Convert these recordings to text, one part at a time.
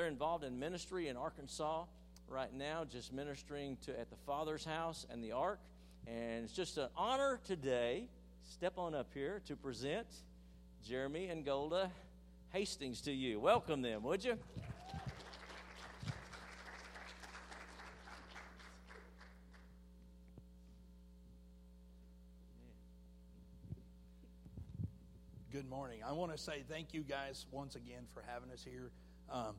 they're involved in ministry in Arkansas right now, just ministering to at the Father's house and the Ark. And it's just an honor today. Step on up here to present Jeremy and Golda Hastings to you. Welcome them, would you? Good morning. I want to say thank you guys once again for having us here. Um,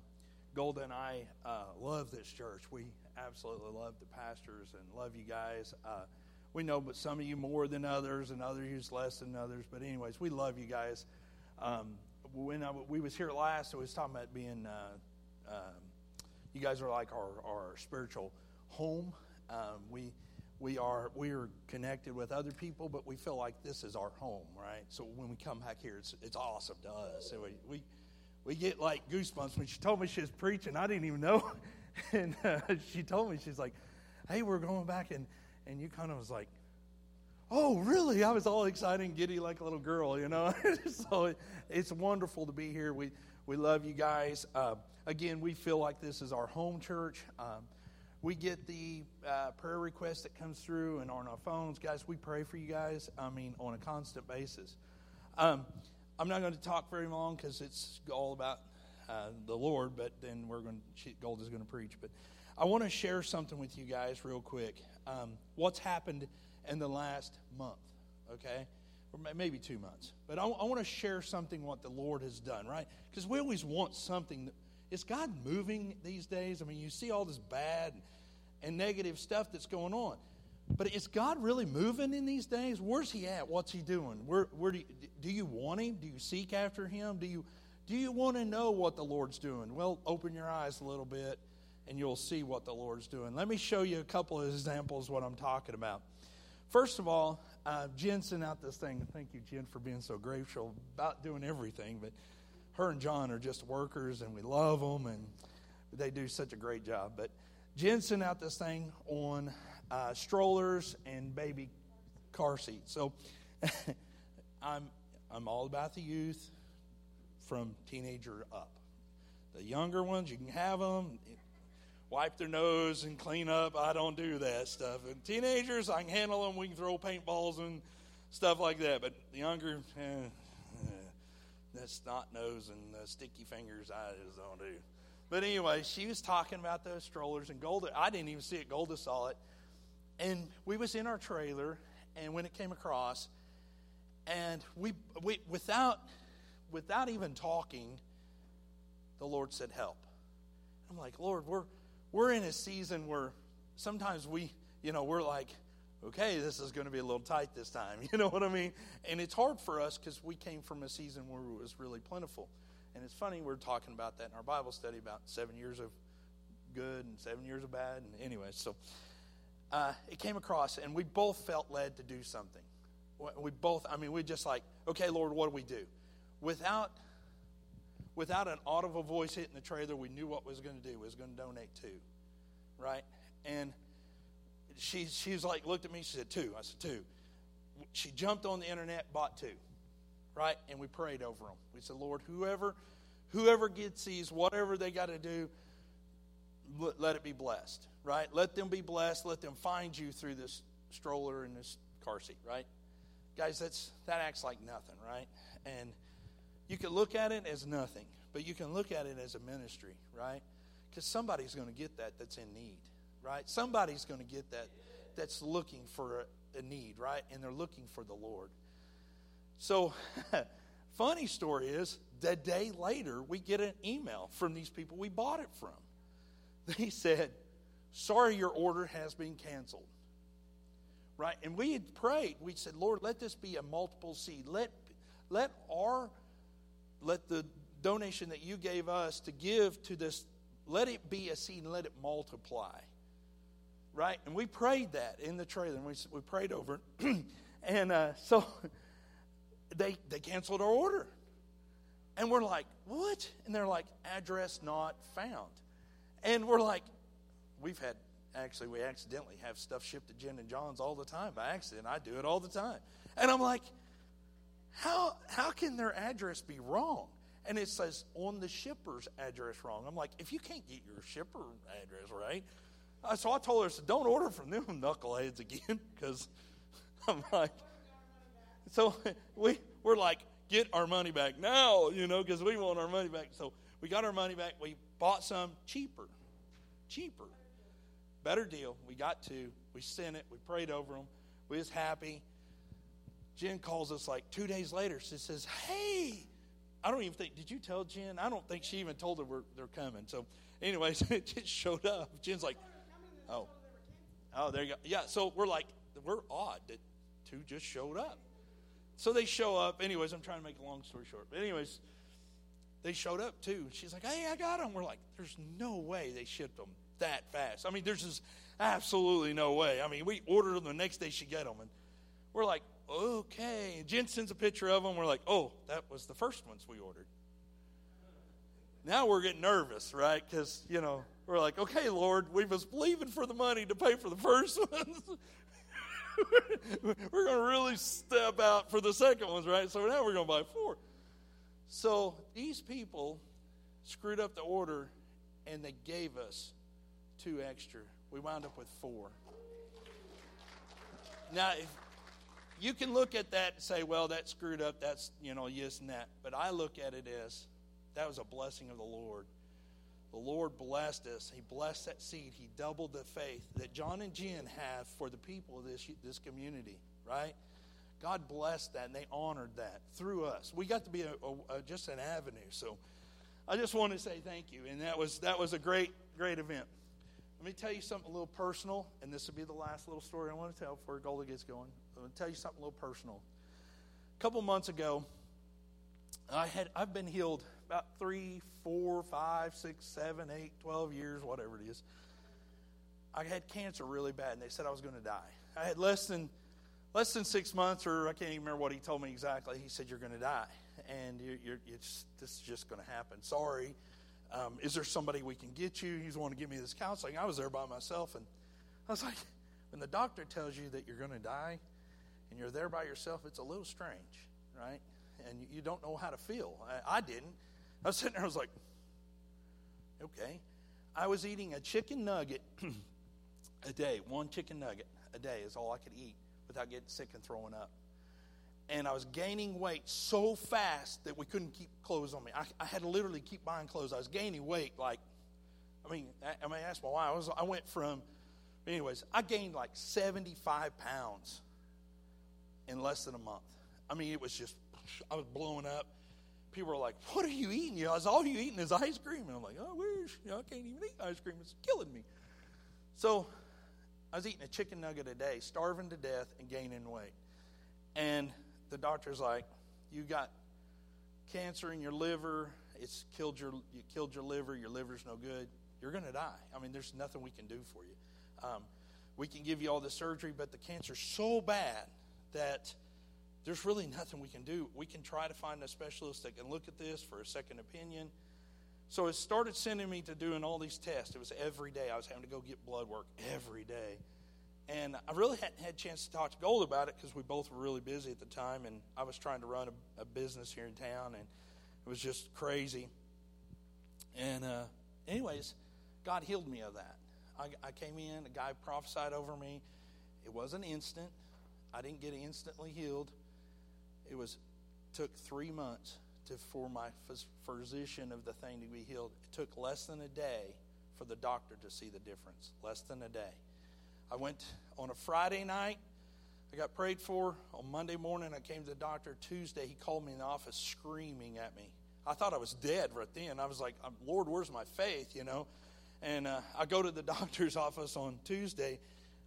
Golda and I uh, love this church. We absolutely love the pastors and love you guys. Uh, we know, but some of you more than others, and others use less than others. But anyways, we love you guys. Um, when I, we was here last, I was talking about being. Uh, um, you guys are like our, our spiritual home. Um, we we are we are connected with other people, but we feel like this is our home, right? So when we come back here, it's it's awesome to us. So we we, we get like goosebumps. When she told me she was preaching, I didn't even know, and uh, she told me she's like, "Hey, we're going back," and and you kind of was like, "Oh, really?" I was all excited and giddy like a little girl, you know. so it, it's wonderful to be here. We we love you guys. Uh, again, we feel like this is our home church. Um, we get the uh, prayer request that comes through and on our phones. Guys, we pray for you guys, I mean, on a constant basis. Um, I'm not going to talk very long because it's all about uh, the Lord, but then we're going to, Gold is going to preach. But I want to share something with you guys real quick. Um, what's happened in the last month, okay? Or maybe two months. But I, I want to share something what the Lord has done, right? Because we always want something. That, is God moving these days? I mean, you see all this bad and negative stuff that's going on. But is God really moving in these days? Where's He at? What's He doing? Where, where do, you, do you want Him? Do you seek after Him? Do you, do you want to know what the Lord's doing? Well, open your eyes a little bit and you'll see what the Lord's doing. Let me show you a couple of examples what I'm talking about. First of all, uh, Jen sent out this thing. Thank you, Jen, for being so grateful about doing everything. But her and John are just workers, and we love them, and they do such a great job. But Jen sent out this thing on uh, strollers and baby car seats. So I'm, I'm all about the youth from teenager up. The younger ones, you can have them, wipe their nose and clean up. I don't do that stuff. And teenagers, I can handle them. We can throw paintballs and stuff like that. But the younger, eh, eh, that snot nose and the sticky fingers, I just don't do. But anyway, she was talking about those strollers, and Golda, I didn't even see it. Golda saw it. And we was in our trailer, and when it came across, and we, we without, without even talking, the Lord said, help. I'm like, Lord, we're, we're in a season where sometimes we, you know, we're like, okay, this is going to be a little tight this time. You know what I mean? And it's hard for us because we came from a season where it was really plentiful. And it's funny, we're talking about that in our Bible study about seven years of good and seven years of bad. And anyway, so uh, it came across, and we both felt led to do something. We both, I mean, we just like, okay, Lord, what do we do? Without without an audible voice hitting the trailer, we knew what was going to do. We was going to donate two, right? And she she's like looked at me. She said two. I said two. She jumped on the internet, bought two, right? And we prayed over them. We said, Lord, whoever whoever gets these, whatever they got to do, let it be blessed, right? Let them be blessed. Let them find you through this stroller and this car seat, right? Guys, that's that acts like nothing, right? And you can look at it as nothing, but you can look at it as a ministry, right? Because somebody's going to get that that's in need, right? Somebody's going to get that that's looking for a, a need, right? And they're looking for the Lord. So, funny story is, the day later, we get an email from these people we bought it from. They said, Sorry, your order has been canceled. Right? And we had prayed. We said, Lord, let this be a multiple seed. Let, let our let the donation that you gave us to give to this, let it be a seed and let it multiply. Right? And we prayed that in the trailer, and we, we prayed over it. and uh, so they, they canceled our order. And we're like, what? And they're like, address not found. And we're like, we've had, actually, we accidentally have stuff shipped to Jen and John's all the time by accident. I do it all the time. And I'm like, how, how can their address be wrong? and it says on the shipper's address wrong. I'm like, if you can't get your shipper address right, uh, so I told her, said, don't order from them knuckleheads again, because I'm like, so we we're like, get our money back now, you know, because we want our money back. So we got our money back. We bought some cheaper, cheaper, better deal. We got two. We sent it. We prayed over them. We was happy. Jen calls us like two days later. She says, "Hey, I don't even think. Did you tell Jen? I don't think she even told her we're, they're coming." So, anyways, it just showed up. Jen's like, "Oh, oh, there you go." Yeah. So we're like, we're odd that two just showed up. So they show up. Anyways, I'm trying to make a long story short. But anyways, they showed up too. She's like, "Hey, I got them." We're like, "There's no way they shipped them that fast." I mean, there's just absolutely no way. I mean, we ordered them the next day. She get them, and we're like, "Okay." And Jen sends a picture of them. We're like, "Oh, that was the first ones we ordered." Now we're getting nervous, right? Because you know we're like, "Okay, Lord, we was believing for the money to pay for the first ones." we're going to really step out for the second ones, right? So now we're going to buy four. So these people screwed up the order and they gave us two extra. We wound up with four. Now, if you can look at that and say, well, that screwed up, that's, you know, yes and that. But I look at it as that was a blessing of the Lord. The Lord blessed us. He blessed that seed. He doubled the faith that John and Jen have for the people of this, this community, right? God blessed that and they honored that through us. We got to be a, a, a, just an avenue. So I just want to say thank you. And that was, that was a great, great event. Let me tell you something a little personal, and this will be the last little story I want to tell before Golda gets going. I'm going to tell you something a little personal. A couple months ago, I had I've been healed about three, four, five, six, seven, eight, twelve years, whatever it is. I had cancer really bad, and they said I was going to die. I had less than less than six months, or I can't even remember what he told me exactly. He said you're going to die, and you're, you're, this is just going to happen. Sorry. Um, is there somebody we can get you? He's wanting to give me this counseling. I was there by myself, and I was like, when the doctor tells you that you're going to die, and you're there by yourself, it's a little strange, right? and you don't know how to feel. I, I didn't. I was sitting there, I was like, okay. I was eating a chicken nugget a day. One chicken nugget a day is all I could eat without getting sick and throwing up. And I was gaining weight so fast that we couldn't keep clothes on me. I, I had to literally keep buying clothes. I was gaining weight like, I mean, I, I mean, ask my wife. I, was, I went from, anyways, I gained like 75 pounds in less than a month. I mean, it was just I was blowing up. People were like, "What are you eating?" You know, all you eating is ice cream, and I'm like, "Oh, wish you know, I can't even eat ice cream. It's killing me." So, I was eating a chicken nugget a day, starving to death and gaining weight. And the doctor's like, "You got cancer in your liver. It's killed your you killed your liver. Your liver's no good. You're going to die. I mean, there's nothing we can do for you. Um, we can give you all the surgery, but the cancer's so bad that." there's really nothing we can do. We can try to find a specialist that can look at this for a second opinion. So it started sending me to doing all these tests. It was every day. I was having to go get blood work every day. And I really hadn't had a chance to talk to Gold about it because we both were really busy at the time, and I was trying to run a, a business here in town, and it was just crazy. And, uh, anyways, God healed me of that. I, I came in, a guy prophesied over me. It wasn't instant. I didn't get instantly healed it was took three months to, for my physician of the thing to be healed. It took less than a day for the doctor to see the difference. Less than a day. I went on a Friday night. I got prayed for. On Monday morning, I came to the doctor. Tuesday, he called me in the office screaming at me. I thought I was dead right then. I was like, Lord, where's my faith, you know? And uh, I go to the doctor's office on Tuesday.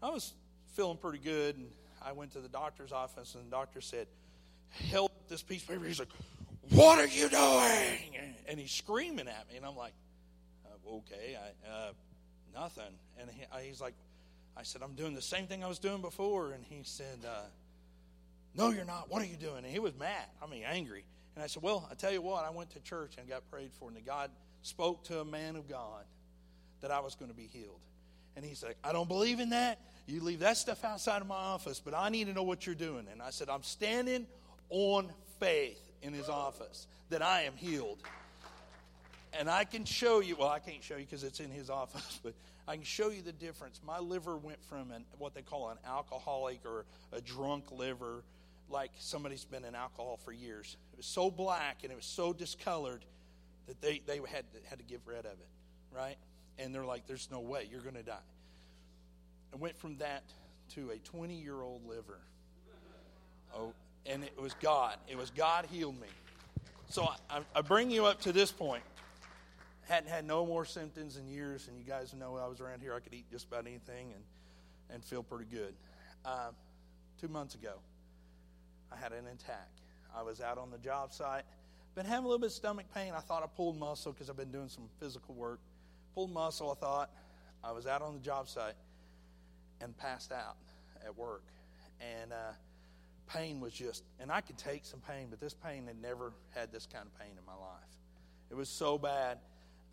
I was feeling pretty good, and I went to the doctor's office, and the doctor said, Help this piece of paper. He's like, What are you doing? And he's screaming at me. And I'm like, uh, Okay, I, uh, nothing. And he, I, he's like, I said, I'm doing the same thing I was doing before. And he said, uh, No, you're not. What are you doing? And he was mad. I mean, angry. And I said, Well, I tell you what, I went to church and got prayed for. And God spoke to a man of God that I was going to be healed. And he's like, I don't believe in that. You leave that stuff outside of my office, but I need to know what you're doing. And I said, I'm standing on faith in his office that I am healed. And I can show you, well, I can't show you because it's in his office, but I can show you the difference. My liver went from an, what they call an alcoholic or a drunk liver, like somebody's been in alcohol for years. It was so black and it was so discolored that they, they had, had to get rid of it, right? And they're like, there's no way, you're going to die. I went from that to a 20 year old liver. Oh, and it was God. It was God healed me. So I, I bring you up to this point. Hadn't had no more symptoms in years, and you guys know I was around here. I could eat just about anything and, and feel pretty good. Uh, two months ago, I had an attack. I was out on the job site. Been having a little bit of stomach pain. I thought I pulled muscle because I've been doing some physical work. Pulled muscle, I thought. I was out on the job site and passed out at work. And uh, pain was just, and I could take some pain, but this pain had never had this kind of pain in my life. It was so bad.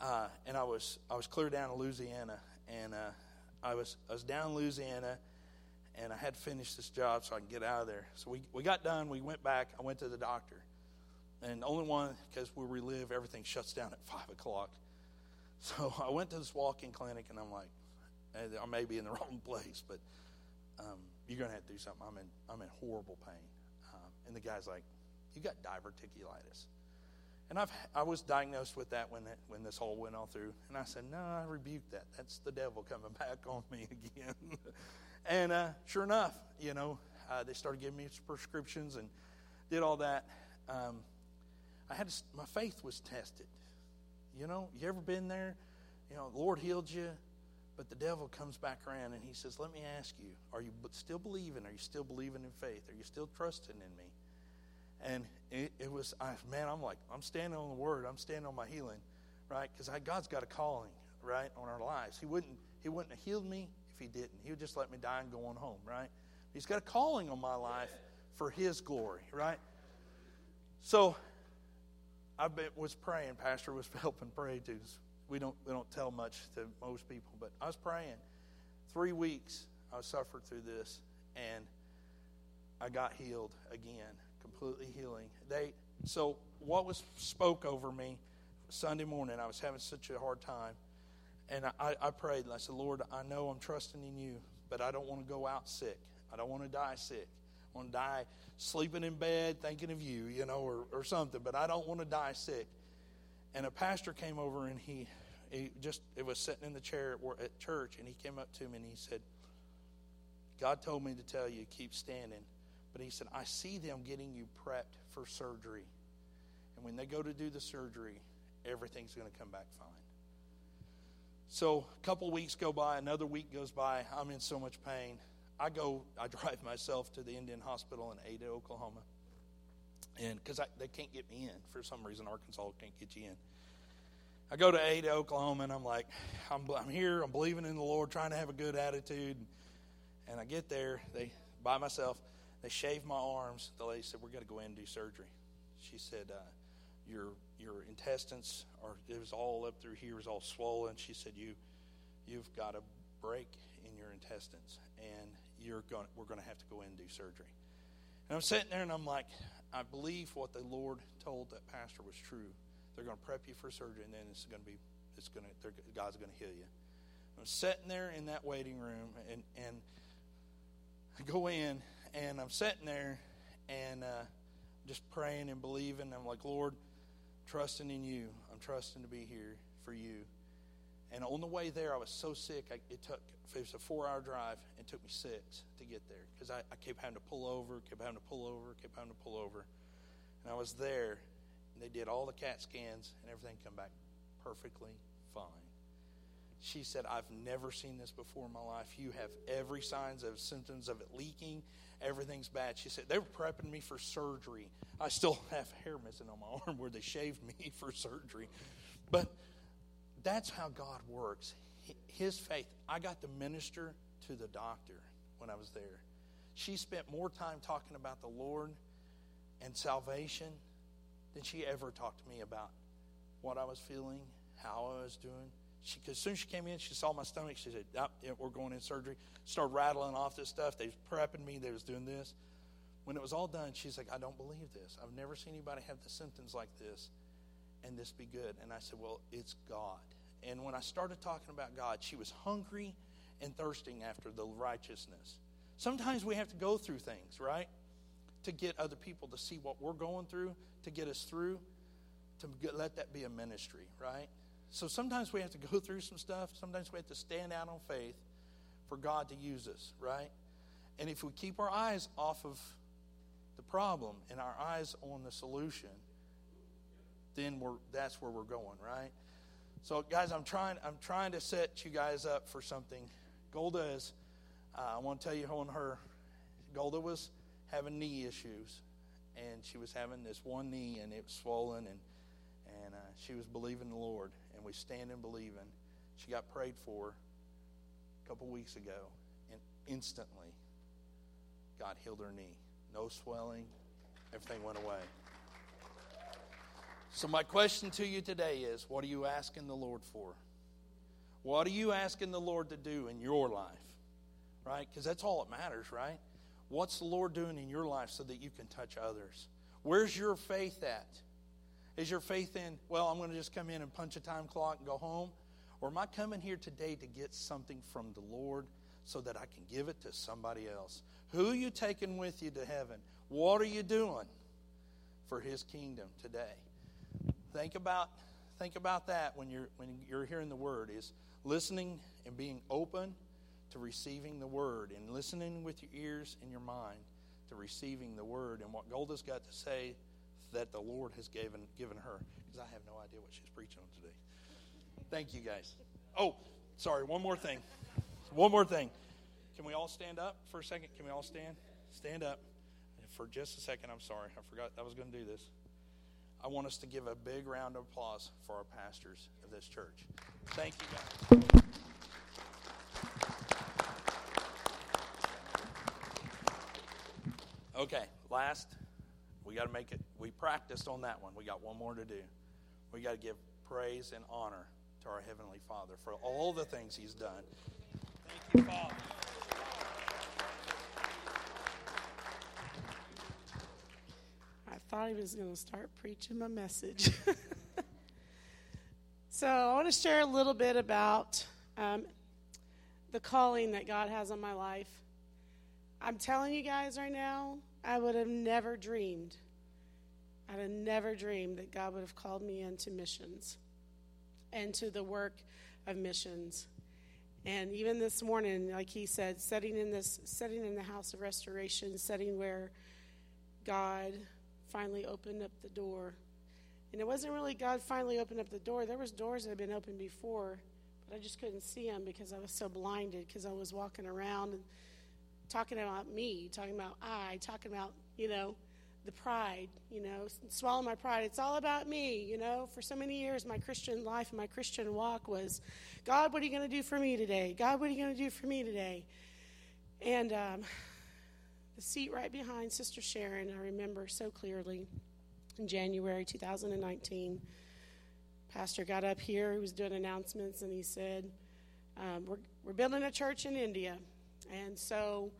Uh, and I was I was clear down to Louisiana, and uh, I was I was down in Louisiana, and I had to finish this job so I can get out of there. So we we got done. We went back. I went to the doctor, and only one because where we live, everything shuts down at five o'clock. So I went to this walk-in clinic, and I'm like, I may be in the wrong place, but um, you're to have to do something. I'm in, I'm in horrible pain. Um, and the guy's like, you got diverticulitis. And I've, I was diagnosed with that when, it, when this whole went all through. And I said, no, I rebuke that. That's the devil coming back on me again. and uh, sure enough, you know, uh, they started giving me prescriptions and did all that. Um, I had to, my faith was tested. You know, you ever been there? You know, the Lord healed you, but the devil comes back around and he says, Let me ask you, are you still believing? Are you still believing in faith? Are you still trusting in me? And it, it was, I, man, I'm like, I'm standing on the word. I'm standing on my healing, right? Because God's got a calling, right, on our lives. He wouldn't, he wouldn't have healed me if He didn't. He would just let me die and go on home, right? He's got a calling on my life for His glory, right? So I was praying. Pastor was helping pray too we don't we don't tell much to most people, but I was praying. Three weeks I suffered through this, and I got healed again, completely healing. They so what was spoke over me Sunday morning. I was having such a hard time, and I, I prayed. And I said, Lord, I know I'm trusting in you, but I don't want to go out sick. I don't want to die sick. I want to die sleeping in bed thinking of you, you know, or, or something. But I don't want to die sick. And a pastor came over and he he just it was sitting in the chair at, at church, and he came up to me and he said, "God told me to tell you keep standing." But he said, I see them getting you prepped for surgery. And when they go to do the surgery, everything's going to come back fine. So a couple weeks go by, another week goes by. I'm in so much pain. I go, I drive myself to the Indian Hospital in Ada, Oklahoma. And because they can't get me in. For some reason, Arkansas can't get you in. I go to Ada, Oklahoma, and I'm like, I'm, I'm here, I'm believing in the Lord, trying to have a good attitude. And I get there, they by myself, they shaved my arms. The lady said, We're going to go in and do surgery. She said, uh, your, your intestines are, it was all up through here, it was all swollen. She said, you, You've got a break in your intestines, and you're going, we're going to have to go in and do surgery. And I'm sitting there, and I'm like, I believe what the Lord told that pastor was true they're going to prep you for surgery, and then it's going to be, it's going to, God's going to heal you. I'm sitting there in that waiting room, and and I go in, and I'm sitting there, and uh, just praying and believing. I'm like, Lord, trusting in you. I'm trusting to be here for you. And on the way there, I was so sick. I, it took it was a four-hour drive. And it took me six to get there because I, I kept having to pull over, kept having to pull over, kept having to pull over. And I was there, and they did all the CAT scans, and everything come back perfectly fine. She said, I've never seen this before in my life. You have every signs of symptoms of it leaking. Everything's bad. She said, they were prepping me for surgery. I still have hair missing on my arm where they shaved me for surgery. But that's how God works. His faith. I got to minister to the doctor when I was there. She spent more time talking about the Lord and salvation than she ever talked to me about what I was feeling, how I was doing. She, as soon as she came in, she saw my stomach. She said, oh, "We're going in surgery." Started rattling off this stuff. They was prepping me. They was doing this. when it was all done, she's like, I don't believe this. I've never seen anybody have the symptoms like this and this be good. And I said, Well, it's God. And when I started talking about God, she was hungry and thirsting after the righteousness. Sometimes we have to go through things, right? To get other people to see what we're going through, to get us through, to get, let that be a ministry, right? So sometimes we have to go through some stuff. Sometimes we have to stand out on faith for God to use us, right? And if we keep our eyes off of the problem and our eyes on the solution, then we're, that's where we're going, right? So, guys, I'm trying, I'm trying to set you guys up for something. Golda is, uh, I want to tell you on her, Golda was having knee issues, and she was having this one knee, and it was swollen, and, and uh, she was believing the Lord, and we stand and believing. She got prayed for a couple weeks ago, and instantly, God healed her knee. No swelling, everything went away. So, my question to you today is what are you asking the Lord for? What are you asking the Lord to do in your life? Right? Because that's all that matters, right? What's the Lord doing in your life so that you can touch others? Where's your faith at? Is your faith in, well, I'm going to just come in and punch a time clock and go home? Or am I coming here today to get something from the Lord so that I can give it to somebody else? Who are you taking with you to heaven? What are you doing for His kingdom today? Think about think about that when you're when you're hearing the word is listening and being open to receiving the word and listening with your ears and your mind to receiving the word and what Golda's got to say that the Lord has given given her because I have no idea what she's preaching on today. Thank you guys. Oh, sorry, one more thing. One more thing. Can we all stand up for a second? Can we all stand? Stand up for just a second. I'm sorry. I forgot I was going to do this. I want us to give a big round of applause for our pastors of this church. Thank you, guys. Okay, last, we got to make it. We practiced on that one. We got one more to do. We got to give praise and honor to our Heavenly Father for all the things He's done. Thank you, Father. I thought he was going to start preaching my message. so, I want to share a little bit about um, the calling that God has on my life. I'm telling you guys right now, I would have never dreamed, I'd have never dreamed that God would have called me into missions and to the work of missions. And even this morning, like he said, setting in this, sitting in the house of restoration, setting where God finally opened up the door. And it wasn't really God finally opened up the door. There was doors that had been opened before, but I just couldn't see them because I was so blinded because I was walking around and talking about me, talking about I, talking about, you know, the pride, you know, swallow my pride. It's all about me, you know. For so many years, my Christian life and my Christian walk was, God, what are you going to do for me today? God, what are you going to do for me today? And um, the seat right behind Sister Sharon, I remember so clearly in January 2019. Pastor got up here, he was doing announcements, and he said, um, we're, we're building a church in India. And so,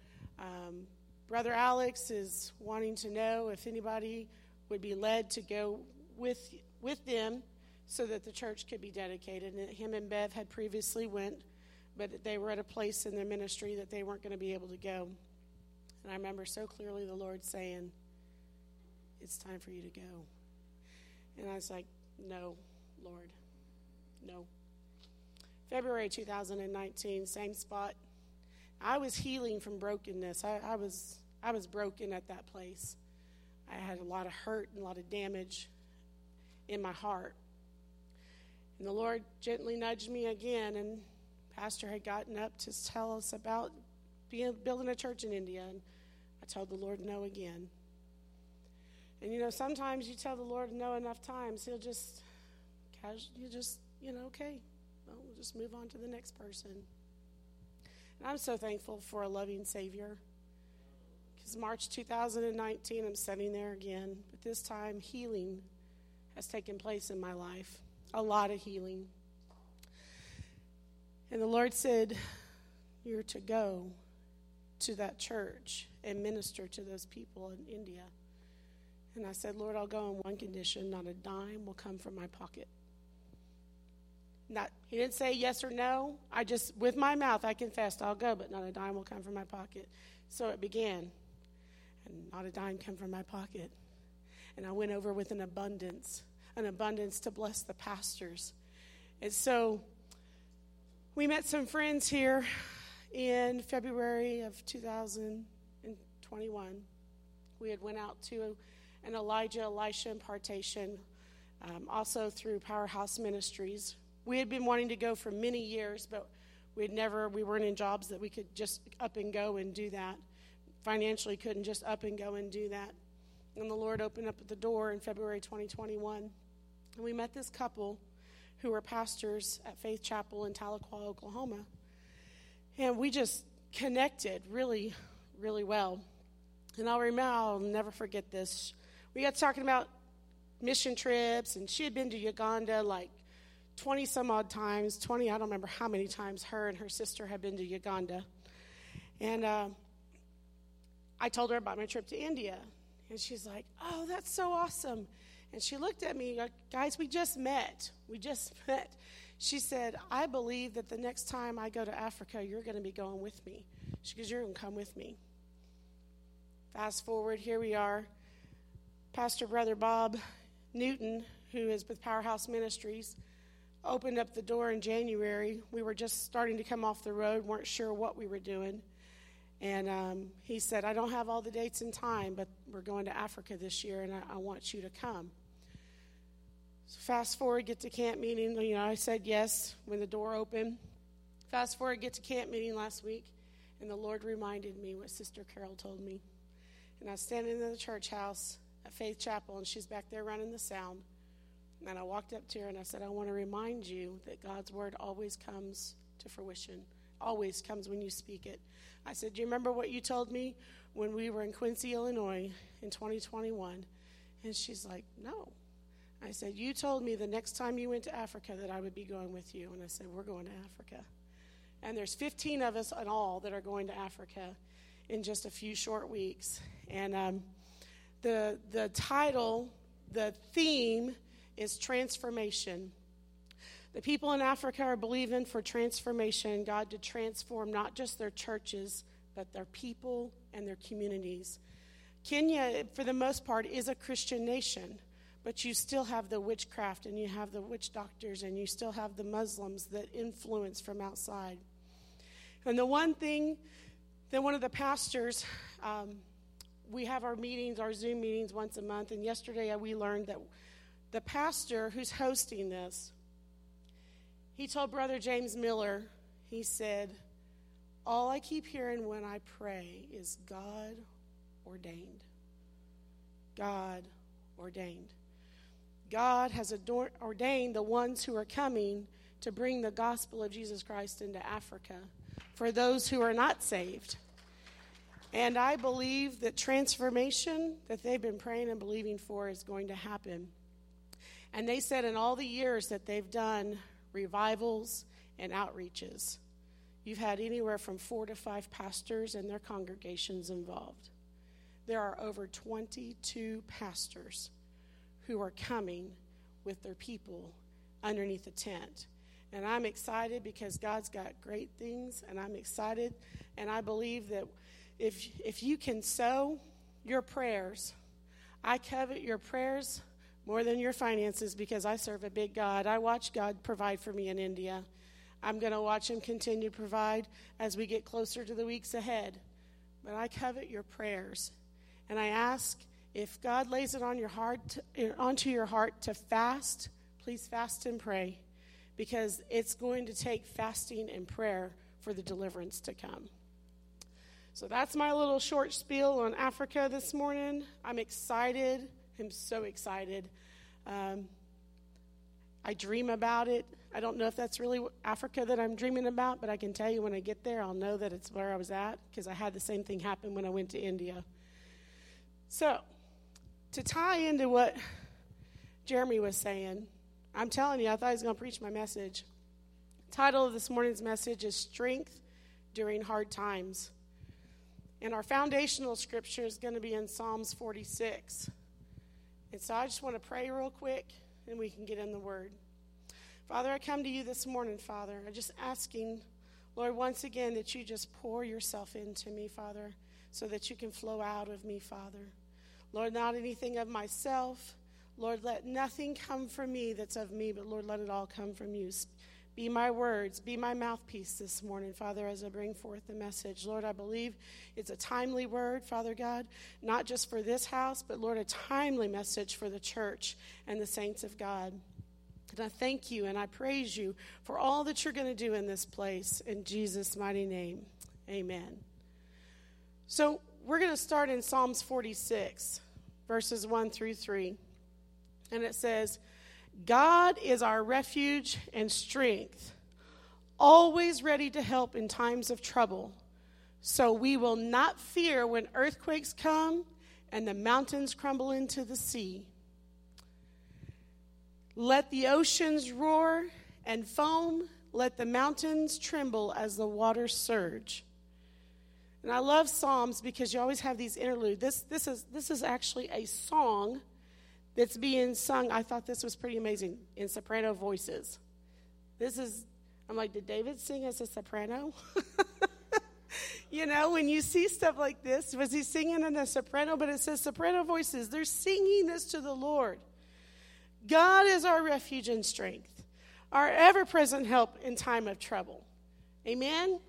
um, Brother Alex is wanting to know if anybody would be led to go with, with them so that the church could be dedicated. And him and Bev had previously went, but they were at a place in their ministry that they weren't going to be able to go. And I remember so clearly the Lord saying, It's time for you to go. And I was like, No, Lord, no. February 2019, same spot. I was healing from brokenness. I, I, was I was broken at that place. I had a lot of hurt and a lot of damage in my heart. And the Lord gently nudged me again, and Pastor had gotten up to tell us about being, building a church in India. And I told the Lord no again. And you know, sometimes you tell the Lord no enough times, He'll just, you just, you know, okay, well, we'll just move on to the next person. And I'm so thankful for a loving Savior. Because March 2019, I'm sitting there again, but this time healing has taken place in my life. A lot of healing. And the Lord said, You're to go to that church and minister to those people in India. And I said, Lord, I'll go on one condition not a dime will come from my pocket. Not, he didn't say yes or no. I just, with my mouth, I confessed, I'll go, but not a dime will come from my pocket. So it began. And not a dime came from my pocket. And I went over with an abundance, an abundance to bless the pastors. And so we met some friends here in February of 2021. We had went out to an Elijah Elisha impartation, um, also through Powerhouse Ministries. We had been wanting to go for many years, but we had never, we weren't in jobs that we could just up and go and do that. Financially, couldn't just up and go and do that. And the Lord opened up the door in February 2021. And we met this couple who were pastors at Faith Chapel in Tahlequah, Oklahoma. And we just connected really, really well. And I'll remember, I'll never forget this. We got talking about mission trips, and she had been to Uganda like 20 some odd times 20 i don't remember how many times her and her sister had been to uganda. And uh, i told her about my trip to india and she's like oh that's so awesome. And she looked at me like guys we just met. We just met. She said i believe that the next time i go to africa you're going to be going with me. She goes you're going to come with me. Fast forward here we are. Pastor brother bob newton who is with powerhouse ministries opened up the door in January. We were just starting to come off the road, weren't sure what we were doing. And um, he said, I don't have all the dates and time, but we're going to Africa this year, and I, I want you to come. So fast forward, get to camp meeting. You know, I said yes when the door opened. Fast forward, get to camp meeting last week, and the Lord reminded me what Sister Carol told me. And I was standing in the church house at Faith Chapel, and she's back there running the sound. And I walked up to her and I said, I want to remind you that God's word always comes to fruition, always comes when you speak it. I said, Do you remember what you told me when we were in Quincy, Illinois in 2021? And she's like, No. I said, You told me the next time you went to Africa that I would be going with you. And I said, We're going to Africa. And there's 15 of us in all that are going to Africa in just a few short weeks. And um, the, the title, the theme, is transformation. The people in Africa are believing for transformation, God to transform not just their churches, but their people and their communities. Kenya, for the most part, is a Christian nation, but you still have the witchcraft and you have the witch doctors and you still have the Muslims that influence from outside. And the one thing that one of the pastors, um, we have our meetings, our Zoom meetings once a month, and yesterday we learned that the pastor who's hosting this, he told Brother James Miller, he said, All I keep hearing when I pray is God ordained. God ordained. God has ordained the ones who are coming to bring the gospel of Jesus Christ into Africa for those who are not saved. And I believe that transformation that they've been praying and believing for is going to happen. And they said in all the years that they've done revivals and outreaches, you've had anywhere from four to five pastors and their congregations involved. There are over 22 pastors who are coming with their people underneath the tent. And I'm excited because God's got great things, and I'm excited. And I believe that if, if you can sow your prayers, I covet your prayers more than your finances because I serve a big God. I watch God provide for me in India. I'm going to watch Him continue to provide as we get closer to the weeks ahead. But I covet your prayers. And I ask if God lays it on your heart to, eh, onto your heart to fast, please fast and pray because it's going to take fasting and prayer for the deliverance to come. So that's my little short spiel on Africa this morning. I'm excited am so excited. Um, I dream about it. I don't know if that's really Africa that I'm dreaming about, but I can tell you when I get there, I'll know that it's where I was at because I had the same thing happen when I went to India. So, to tie into what Jeremy was saying, I'm telling you, I thought he was going to preach my message. Title of this morning's message is Strength During Hard Times. And our foundational scripture is going to be in Psalms 46. And so I just want to pray real quick and we can get in the word. Father, I come to you this morning, Father. I'm just asking, Lord, once again that you just pour yourself into me, Father, so that you can flow out of me, Father. Lord, not anything of myself. Lord, let nothing come from me that's of me, but Lord, let it all come from you. Be my words, be my mouthpiece this morning, Father, as I bring forth the message. Lord, I believe it's a timely word, Father God, not just for this house, but Lord, a timely message for the church and the saints of God. And I thank you and I praise you for all that you're going to do in this place. In Jesus' mighty name, amen. So we're going to start in Psalms 46, verses 1 through 3. And it says, God is our refuge and strength, always ready to help in times of trouble. So we will not fear when earthquakes come and the mountains crumble into the sea. Let the oceans roar and foam, let the mountains tremble as the waters surge. And I love Psalms because you always have these interludes. This, this, is, this is actually a song that's being sung. I thought this was pretty amazing in soprano voices. This is, I'm like, did David sing as a soprano? you know, when you see stuff like this, was he singing in a soprano? But it says soprano voices. They're singing this to the Lord. God is our refuge and strength, our ever present help in time of trouble. Amen?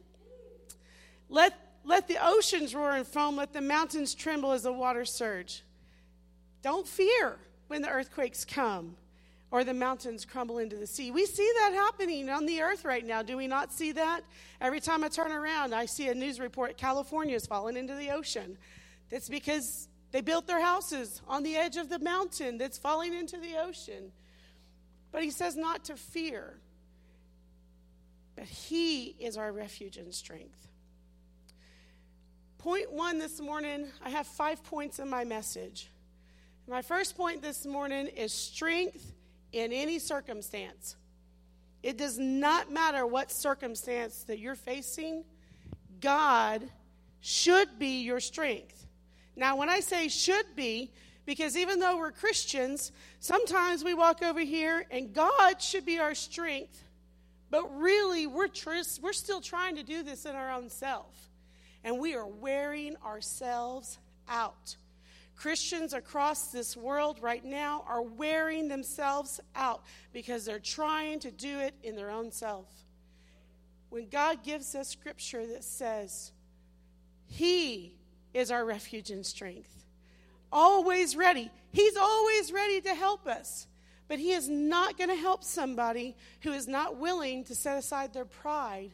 Let, let the oceans roar and foam, let the mountains tremble as the waters surge. Don't fear when the earthquakes come or the mountains crumble into the sea. We see that happening on the earth right now. Do we not see that? Every time I turn around, I see a news report California is falling into the ocean. That's because they built their houses on the edge of the mountain that's falling into the ocean. But he says not to fear, but he is our refuge and strength. Point one this morning, I have five points in my message. My first point this morning is strength in any circumstance. It does not matter what circumstance that you're facing, God should be your strength. Now, when I say should be, because even though we're Christians, sometimes we walk over here and God should be our strength, but really we're, tr- we're still trying to do this in our own self. And we are wearing ourselves out. Christians across this world right now are wearing themselves out because they're trying to do it in their own self. When God gives us scripture that says, He is our refuge and strength, always ready, He's always ready to help us. But He is not going to help somebody who is not willing to set aside their pride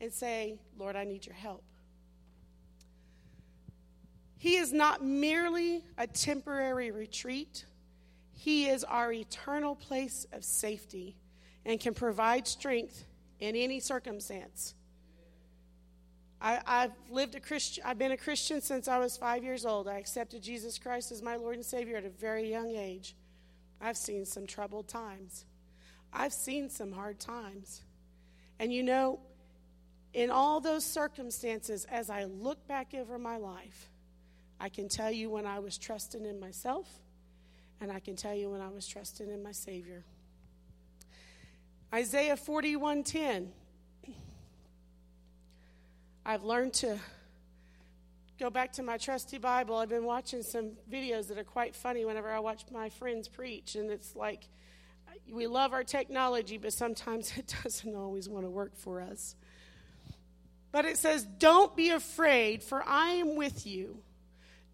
and say, Lord, I need your help. He is not merely a temporary retreat, He is our eternal place of safety and can provide strength in any circumstance. I, have lived a Christian. I've been a Christian since I was five years old. I accepted Jesus Christ as my Lord and Savior at a very young age. I've seen some troubled times. I've seen some hard times. And you know, in all those circumstances, as I look back over my life, I can tell you when I was trusting in myself, and I can tell you when I was trusting in my Savior. Isaiah 41:10. I've learned to go back to my trusty Bible. I've been watching some videos that are quite funny whenever I watch my friends preach, and it's like we love our technology, but sometimes it doesn't always want to work for us. But it says, Don't be afraid, for I am with you.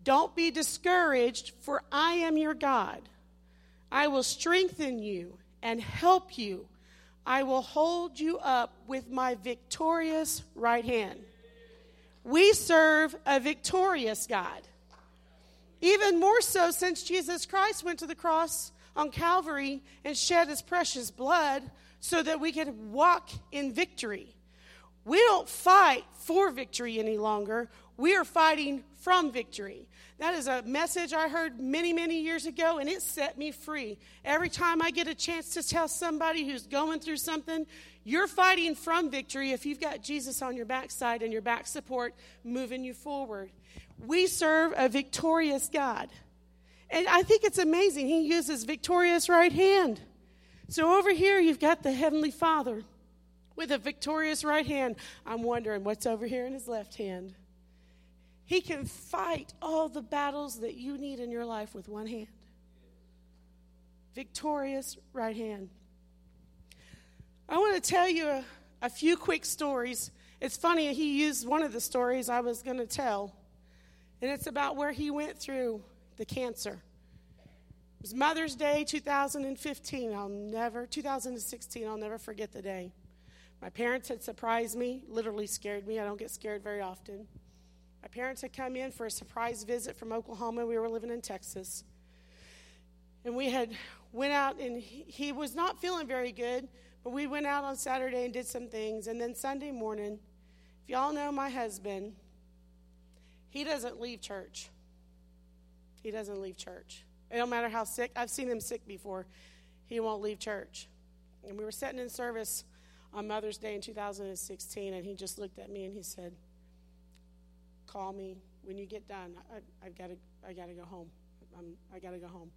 Don't be discouraged, for I am your God. I will strengthen you and help you. I will hold you up with my victorious right hand. We serve a victorious God. Even more so since Jesus Christ went to the cross on Calvary and shed his precious blood so that we could walk in victory. We don't fight for victory any longer. We are fighting from victory. That is a message I heard many, many years ago, and it set me free. Every time I get a chance to tell somebody who's going through something, you're fighting from victory if you've got Jesus on your backside and your back support moving you forward. We serve a victorious God. And I think it's amazing. He uses victorious right hand. So over here, you've got the Heavenly Father with a victorious right hand. I'm wondering what's over here in his left hand. He can fight all the battles that you need in your life with one hand. Victorious right hand. I want to tell you a, a few quick stories. It's funny, he used one of the stories I was going to tell, and it's about where he went through the cancer. It was Mother's Day 2015. I'll never, 2016, I'll never forget the day. My parents had surprised me, literally scared me. I don't get scared very often. My parents had come in for a surprise visit from Oklahoma. We were living in Texas. And we had went out and he, he was not feeling very good, but we went out on Saturday and did some things. And then Sunday morning, if y'all know my husband, he doesn't leave church. He doesn't leave church. It don't matter how sick. I've seen him sick before. He won't leave church. And we were sitting in service on Mother's Day in 2016, and he just looked at me and he said, "Call me when you get done. I, have got to, I got to go home. I'm, I got to go home."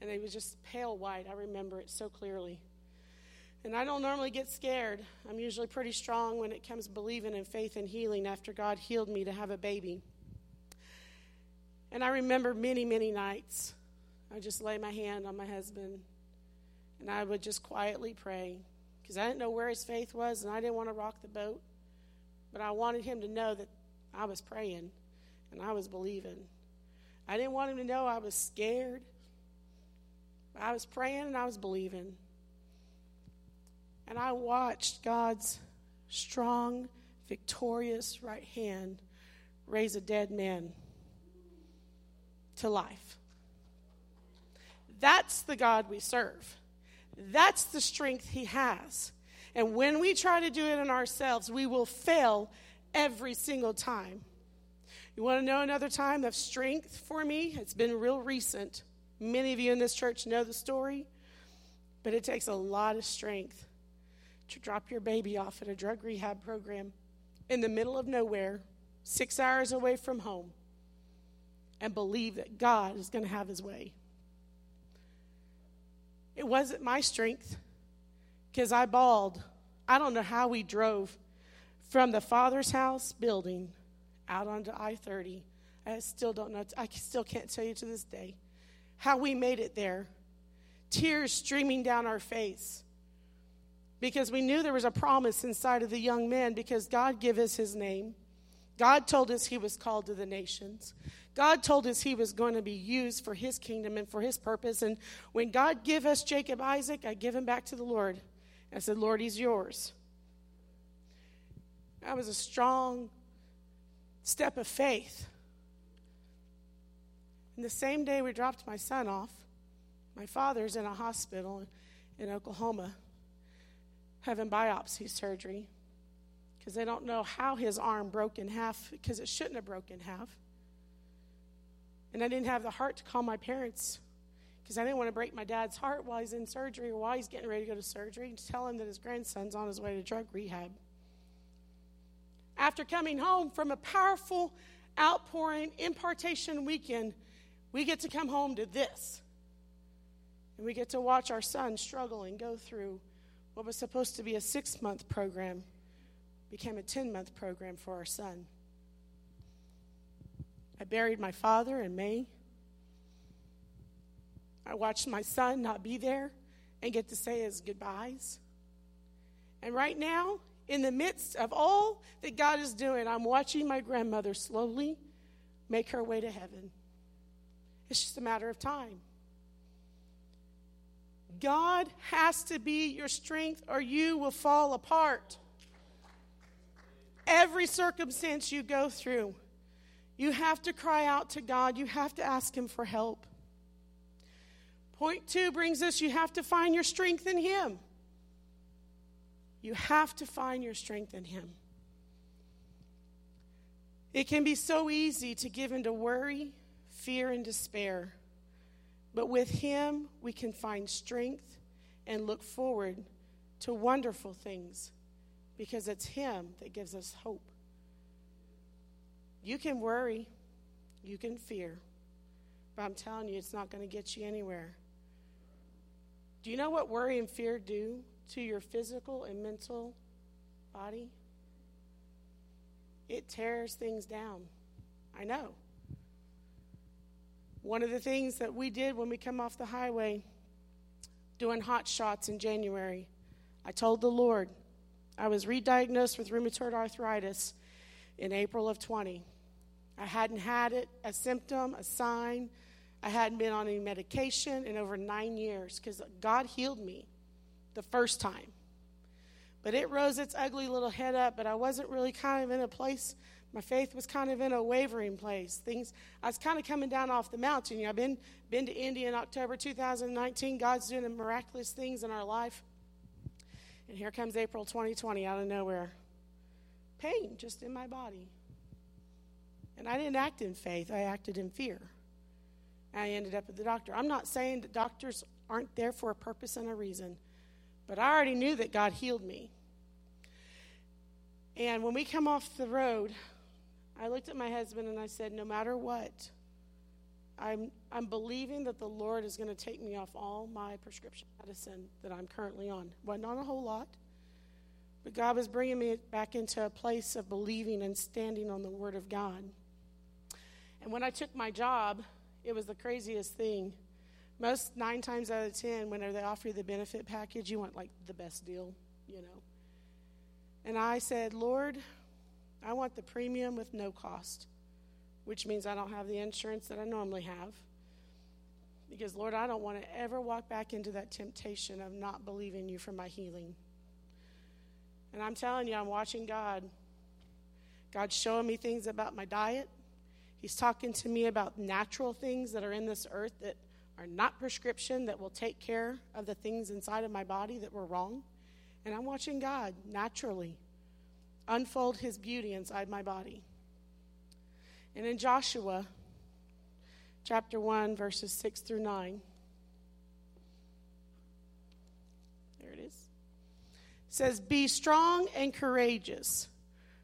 And he was just pale white. I remember it so clearly. And I don't normally get scared. I'm usually pretty strong when it comes to believing in faith and healing after God healed me to have a baby. And I remember many, many nights. I just lay my hand on my husband and I would just quietly pray because I didn't know where his faith was and I didn't want to rock the boat. But I wanted him to know that I was praying and I was believing. I didn't want him to know I was scared. I was praying and I was believing. And I watched God's strong, victorious right hand raise a dead man to life. That's the God we serve. That's the strength He has. And when we try to do it in ourselves, we will fail every single time. You want to know another time of strength for me? It's been real recent. Many of you in this church know the story, but it takes a lot of strength to drop your baby off at a drug rehab program in the middle of nowhere, six hours away from home, and believe that God is going to have his way. It wasn't my strength because I bawled. I don't know how we drove from the Father's house building out onto I 30. I still don't know. I still can't tell you to this day how we made it there. Tears streaming down our face because we knew there was a promise inside of the young man because God gave us his name. God told us he was called to the nations. God told us he was going to be used for his kingdom and for his purpose. And when God gave us Jacob Isaac, I give him back to the Lord. I said, Lord, he's yours. That was a strong step of faith. And the same day we dropped my son off, my father's in a hospital in Oklahoma having biopsy surgery because they don't know how his arm broke in half because it shouldn't have broken in half. And I didn't have the heart to call my parents because I didn't want to break my dad's heart while he's in surgery or while he's getting ready to go to surgery and tell him that his grandson's on his way to drug rehab. After coming home from a powerful outpouring impartation weekend, we get to come home to this. And we get to watch our son struggle and go through what was supposed to be a six month program, became a 10 month program for our son. I buried my father in May. I watched my son not be there and get to say his goodbyes. And right now, in the midst of all that God is doing, I'm watching my grandmother slowly make her way to heaven. It's just a matter of time. God has to be your strength or you will fall apart. Every circumstance you go through, you have to cry out to God. You have to ask Him for help. Point two brings us you have to find your strength in Him. You have to find your strength in Him. It can be so easy to give into worry, fear, and despair. But with Him, we can find strength and look forward to wonderful things because it's Him that gives us hope. You can worry, you can fear, but I'm telling you, it's not going to get you anywhere. Do you know what worry and fear do to your physical and mental body? It tears things down. I know. One of the things that we did when we come off the highway doing hot shots in January, I told the Lord I was re-diagnosed with rheumatoid arthritis in April of 20. I hadn't had it, a symptom, a sign. I hadn't been on any medication in over nine years because God healed me the first time. But it rose its ugly little head up, but I wasn't really kind of in a place. My faith was kind of in a wavering place. Things I was kind of coming down off the mountain. You know, I've been been to India in October 2019. God's doing miraculous things in our life. And here comes April 2020 out of nowhere. Pain just in my body. And I didn't act in faith, I acted in fear. I ended up at the doctor. I'm not saying that doctors aren't there for a purpose and a reason. But I already knew that God healed me. And when we come off the road, I looked at my husband and I said, No matter what, I'm, I'm believing that the Lord is going to take me off all my prescription medicine that I'm currently on. Well, not a whole lot, but God was bringing me back into a place of believing and standing on the Word of God. And when I took my job, it was the craziest thing most nine times out of ten, whenever they offer you the benefit package, you want like the best deal, you know. And I said, Lord, I want the premium with no cost, which means I don't have the insurance that I normally have. Because, Lord, I don't want to ever walk back into that temptation of not believing you for my healing. And I'm telling you, I'm watching God. God's showing me things about my diet. He's talking to me about natural things that are in this earth that are not prescription that will take care of the things inside of my body that were wrong. And I'm watching God naturally unfold his beauty inside my body. And in Joshua chapter 1, verses 6 through 9, there it is. It says, Be strong and courageous,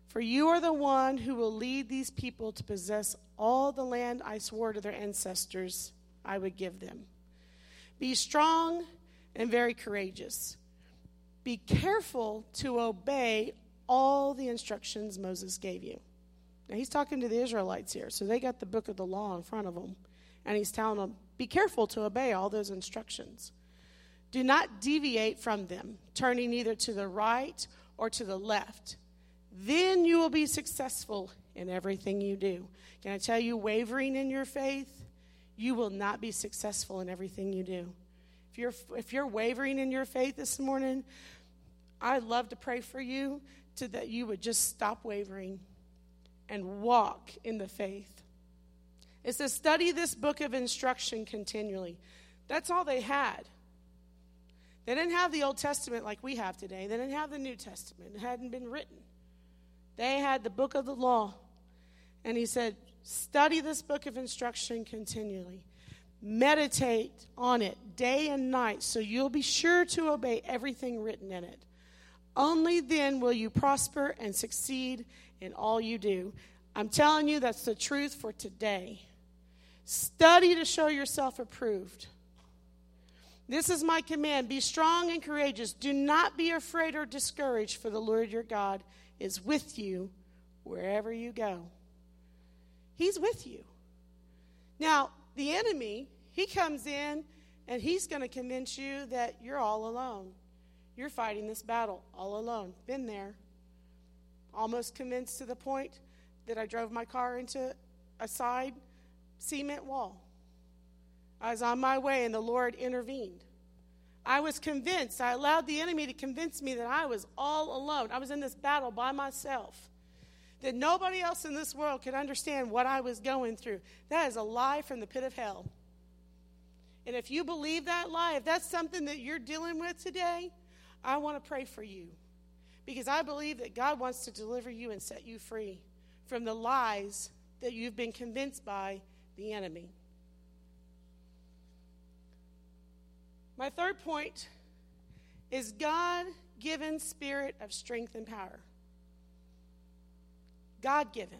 for you are the one who will lead these people to possess all the land I swore to their ancestors I would give them. Be strong and very courageous. Be careful to obey all the instructions Moses gave you. Now, he's talking to the Israelites here, so they got the book of the law in front of them, and he's telling them, Be careful to obey all those instructions. Do not deviate from them, turning either to the right or to the left. Then you will be successful in everything you do. Can I tell you, wavering in your faith you will not be successful in everything you do. If you're, if you're wavering in your faith this morning, I'd love to pray for you to that you would just stop wavering and walk in the faith. It says, study this book of instruction continually. That's all they had. They didn't have the Old Testament like we have today. They didn't have the New Testament. It hadn't been written. They had the book of the law. And he said, Study this book of instruction continually. Meditate on it day and night so you'll be sure to obey everything written in it. Only then will you prosper and succeed in all you do. I'm telling you, that's the truth for today. Study to show yourself approved. This is my command be strong and courageous. Do not be afraid or discouraged, for the Lord your God is with you wherever you go. He's with you. Now, the enemy, he comes in and he's going to convince you that you're all alone. You're fighting this battle all alone. Been there. Almost convinced to the point that I drove my car into a side cement wall. I was on my way and the Lord intervened. I was convinced, I allowed the enemy to convince me that I was all alone. I was in this battle by myself that nobody else in this world could understand what I was going through. That is a lie from the pit of hell. And if you believe that lie, if that's something that you're dealing with today, I want to pray for you. Because I believe that God wants to deliver you and set you free from the lies that you've been convinced by the enemy. My third point is God given spirit of strength and power. God given,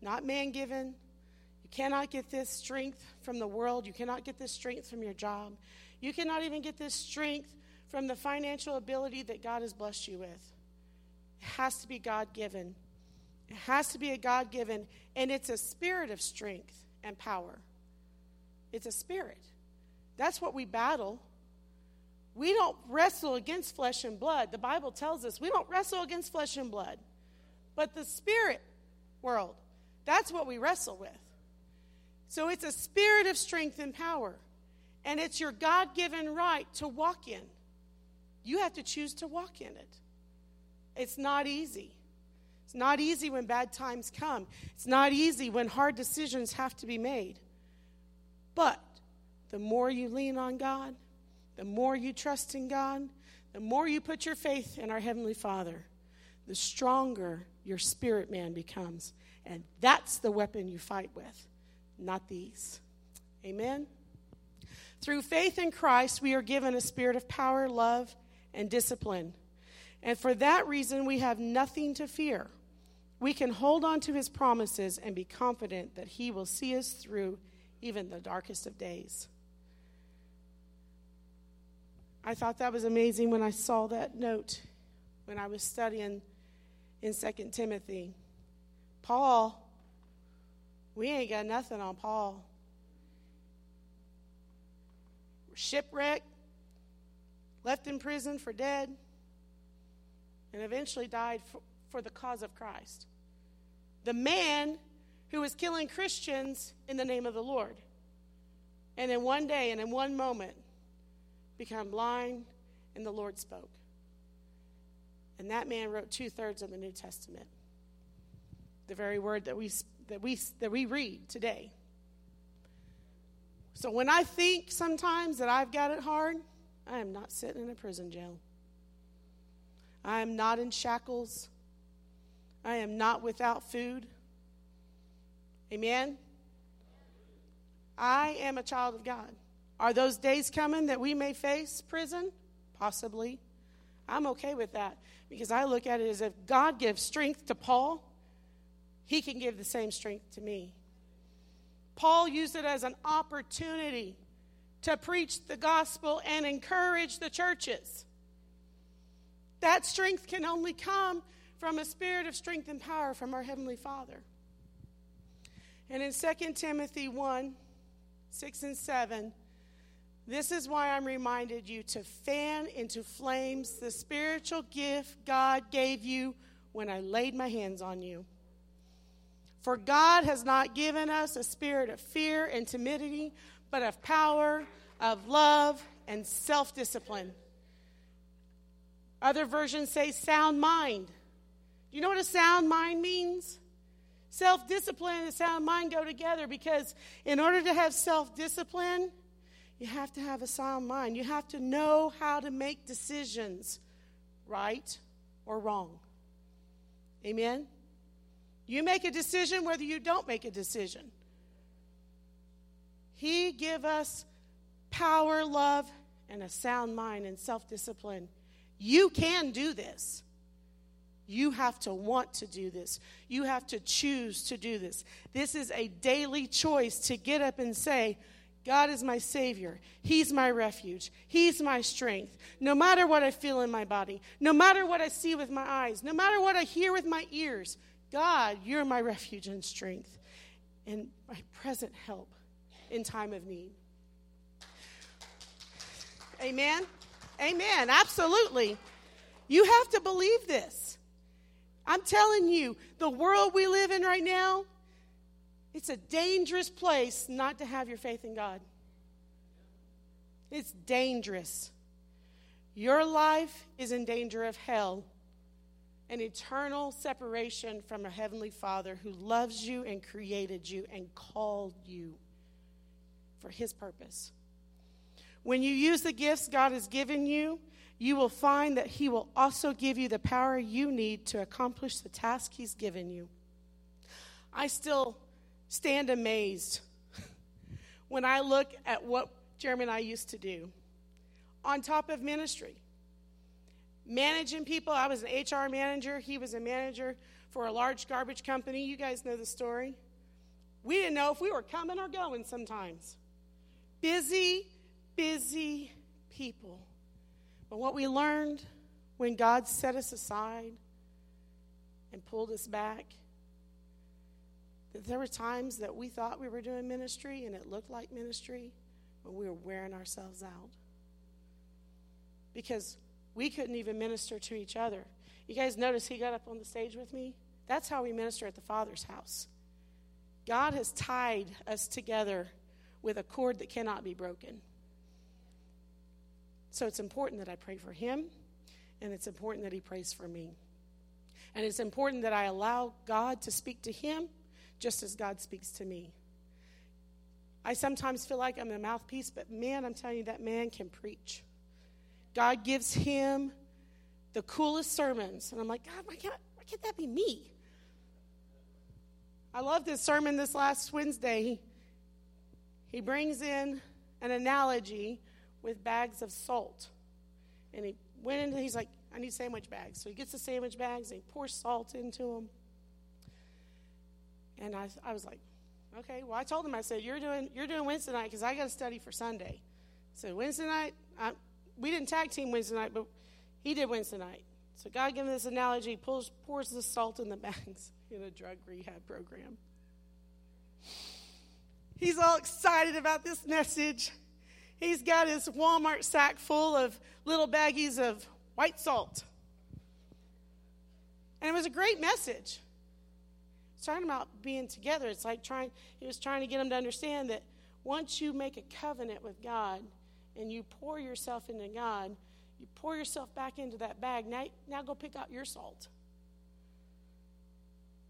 not man given. You cannot get this strength from the world. You cannot get this strength from your job. You cannot even get this strength from the financial ability that God has blessed you with. It has to be God given. It has to be a God given, and it's a spirit of strength and power. It's a spirit. That's what we battle. We don't wrestle against flesh and blood. The Bible tells us we don't wrestle against flesh and blood, but the spirit world. That's what we wrestle with. So it's a spirit of strength and power, and it's your God given right to walk in. You have to choose to walk in it. It's not easy. It's not easy when bad times come. It's not easy when hard decisions have to be made. But the more you lean on God, the more you trust in God, the more you put your faith in our Heavenly Father, the stronger your spirit man becomes. And that's the weapon you fight with, not these. Amen? Through faith in Christ, we are given a spirit of power, love, and discipline. And for that reason, we have nothing to fear. We can hold on to his promises and be confident that he will see us through even the darkest of days. I thought that was amazing when I saw that note when I was studying in 2 Timothy. Paul, we ain't got nothing on Paul. Shipwrecked, left in prison for dead, and eventually died for, for the cause of Christ. The man who was killing Christians in the name of the Lord. And in one day and in one moment, become blind, and the Lord spoke. And that man wrote two thirds of the New Testament, the very word that we, that, we, that we read today. So when I think sometimes that I've got it hard, I am not sitting in a prison jail. I am not in shackles. I am not without food. Amen? I am a child of God. Are those days coming that we may face prison? Possibly. I'm okay with that because I look at it as if God gives strength to Paul, he can give the same strength to me. Paul used it as an opportunity to preach the gospel and encourage the churches. That strength can only come from a spirit of strength and power from our Heavenly Father. And in 2 Timothy 1 6 and 7, this is why I'm reminded you to fan into flames the spiritual gift God gave you when I laid my hands on you. For God has not given us a spirit of fear and timidity, but of power, of love, and self discipline. Other versions say sound mind. Do you know what a sound mind means? Self discipline and sound mind go together because in order to have self discipline, you have to have a sound mind. You have to know how to make decisions, right or wrong. Amen? You make a decision whether you don't make a decision. He give us power, love, and a sound mind and self-discipline. You can do this. You have to want to do this. You have to choose to do this. This is a daily choice to get up and say, God is my Savior. He's my refuge. He's my strength. No matter what I feel in my body, no matter what I see with my eyes, no matter what I hear with my ears, God, you're my refuge and strength and my present help in time of need. Amen? Amen. Absolutely. You have to believe this. I'm telling you, the world we live in right now, it's a dangerous place not to have your faith in God. It's dangerous. Your life is in danger of hell, an eternal separation from a heavenly Father who loves you and created you and called you for his purpose. When you use the gifts God has given you, you will find that he will also give you the power you need to accomplish the task he's given you. I still stand amazed when I look at what Jeremy and I used to do on top of ministry. Managing people, I was an HR manager, he was a manager for a large garbage company. You guys know the story. We didn't know if we were coming or going sometimes. Busy, busy people. But what we learned when God set us aside and pulled us back, there were times that we thought we were doing ministry and it looked like ministry but we were wearing ourselves out. Because we couldn't even minister to each other. You guys notice he got up on the stage with me? That's how we minister at the Father's house. God has tied us together with a cord that cannot be broken. So it's important that I pray for him, and it's important that he prays for me. And it's important that I allow God to speak to him just as God speaks to me. I sometimes feel like I'm a mouthpiece, but man, I'm telling you, that man can preach. God gives him the coolest sermons. And I'm like, God, why can't, why can't that be me? I love this sermon this last Wednesday. He, he brings in an analogy with bags of salt. And he went into, he's like, I need sandwich bags. So he gets the sandwich bags and he pours salt into them. And I, I was like, okay. Well, I told him, I said, you're doing, you're doing Wednesday night because I got to study for Sunday. So Wednesday night, I, we didn't tag team Wednesday night, but he did Wednesday night. So God gave me this analogy, pulls, pours the salt in the bags in a drug rehab program. He's all excited about this message. He's got his Walmart sack full of little baggies of white salt. And it was a great message. Talking about being together. It's like trying, he was trying to get them to understand that once you make a covenant with God and you pour yourself into God, you pour yourself back into that bag. Now, now go pick out your salt.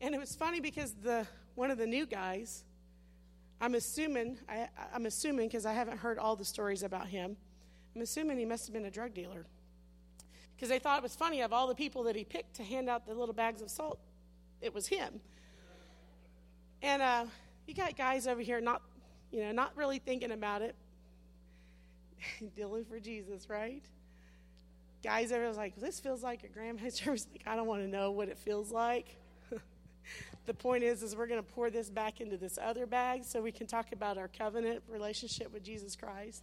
And it was funny because the one of the new guys, I'm assuming, I, I'm assuming because I haven't heard all the stories about him, I'm assuming he must have been a drug dealer. Because they thought it was funny of all the people that he picked to hand out the little bags of salt, it was him. And uh, you got guys over here not, you know, not really thinking about it, dealing for Jesus, right? Guys over was like, this feels like a grandma church. Like, I don't want to know what it feels like the point is is we're going to pour this back into this other bag so we can talk about our covenant relationship with jesus christ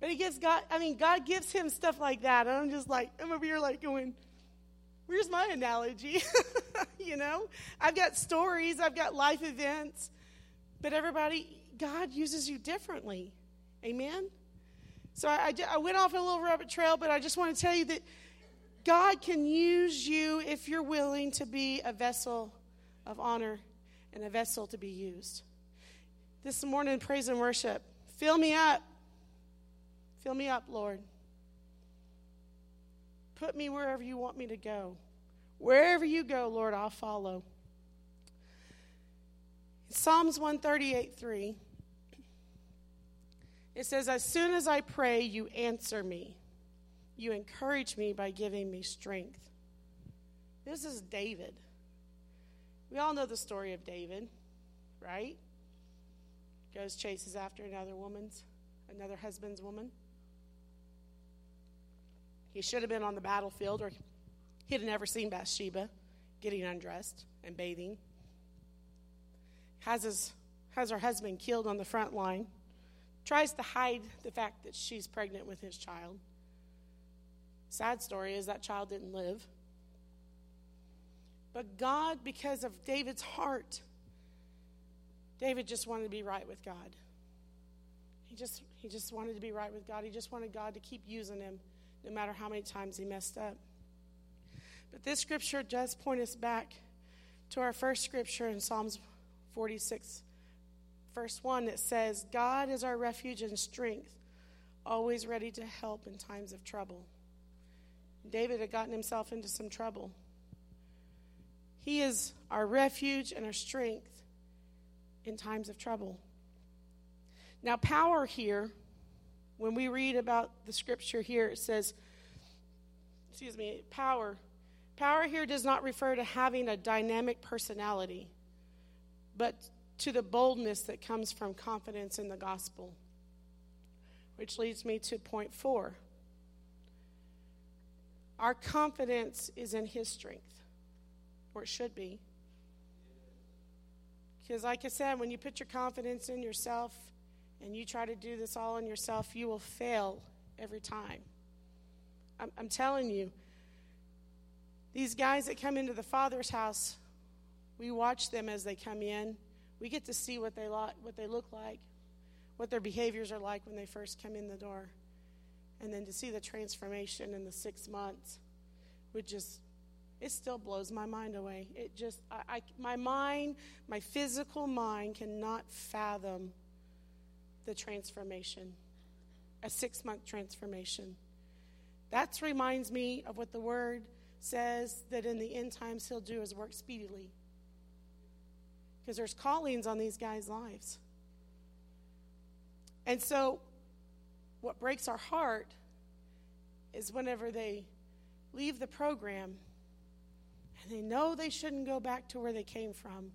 but he gives god i mean god gives him stuff like that and i'm just like i'm over here like going where's my analogy you know i've got stories i've got life events but everybody god uses you differently amen so I, I, I went off a little rabbit trail but i just want to tell you that God can use you if you're willing to be a vessel of honor and a vessel to be used. This morning, praise and worship. Fill me up. Fill me up, Lord. Put me wherever you want me to go. Wherever you go, Lord, I'll follow. Psalms 138 3. It says, As soon as I pray, you answer me. You encourage me by giving me strength. This is David. We all know the story of David, right? Goes chases after another woman's, another husband's woman. He should have been on the battlefield, or he'd have never seen Bathsheba getting undressed and bathing. Has his has her husband killed on the front line. Tries to hide the fact that she's pregnant with his child. Sad story is that child didn't live. But God, because of David's heart, David just wanted to be right with God. He just, he just wanted to be right with God. He just wanted God to keep using him no matter how many times he messed up. But this scripture does point us back to our first scripture in Psalms 46, verse 1 that says, God is our refuge and strength, always ready to help in times of trouble. David had gotten himself into some trouble. He is our refuge and our strength in times of trouble. Now, power here, when we read about the scripture here, it says, excuse me, power. Power here does not refer to having a dynamic personality, but to the boldness that comes from confidence in the gospel. Which leads me to point four. Our confidence is in His strength, or it should be. Because, like I said, when you put your confidence in yourself and you try to do this all on yourself, you will fail every time. I'm, I'm telling you, these guys that come into the Father's house, we watch them as they come in. We get to see what they, lo- what they look like, what their behaviors are like when they first come in the door. And then to see the transformation in the six months would just, it still blows my mind away. It just, I, I, my mind, my physical mind cannot fathom the transformation, a six month transformation. That reminds me of what the word says that in the end times he'll do his work speedily. Because there's callings on these guys' lives. And so, what breaks our heart is whenever they leave the program and they know they shouldn't go back to where they came from,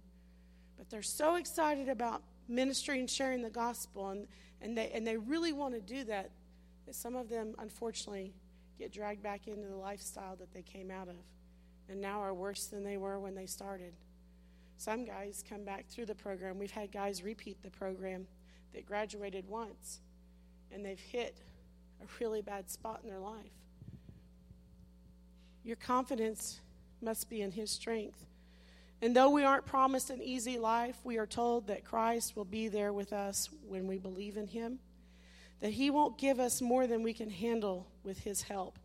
but they're so excited about ministry and sharing the gospel, and, and, they, and they really want to do that, that some of them, unfortunately, get dragged back into the lifestyle that they came out of and now are worse than they were when they started. Some guys come back through the program. We've had guys repeat the program that graduated once and they've hit a really bad spot in their life. Your confidence must be in His strength. And though we aren't promised an easy life, we are told that Christ will be there with us when we believe in Him that He won't give us more than we can handle with His help.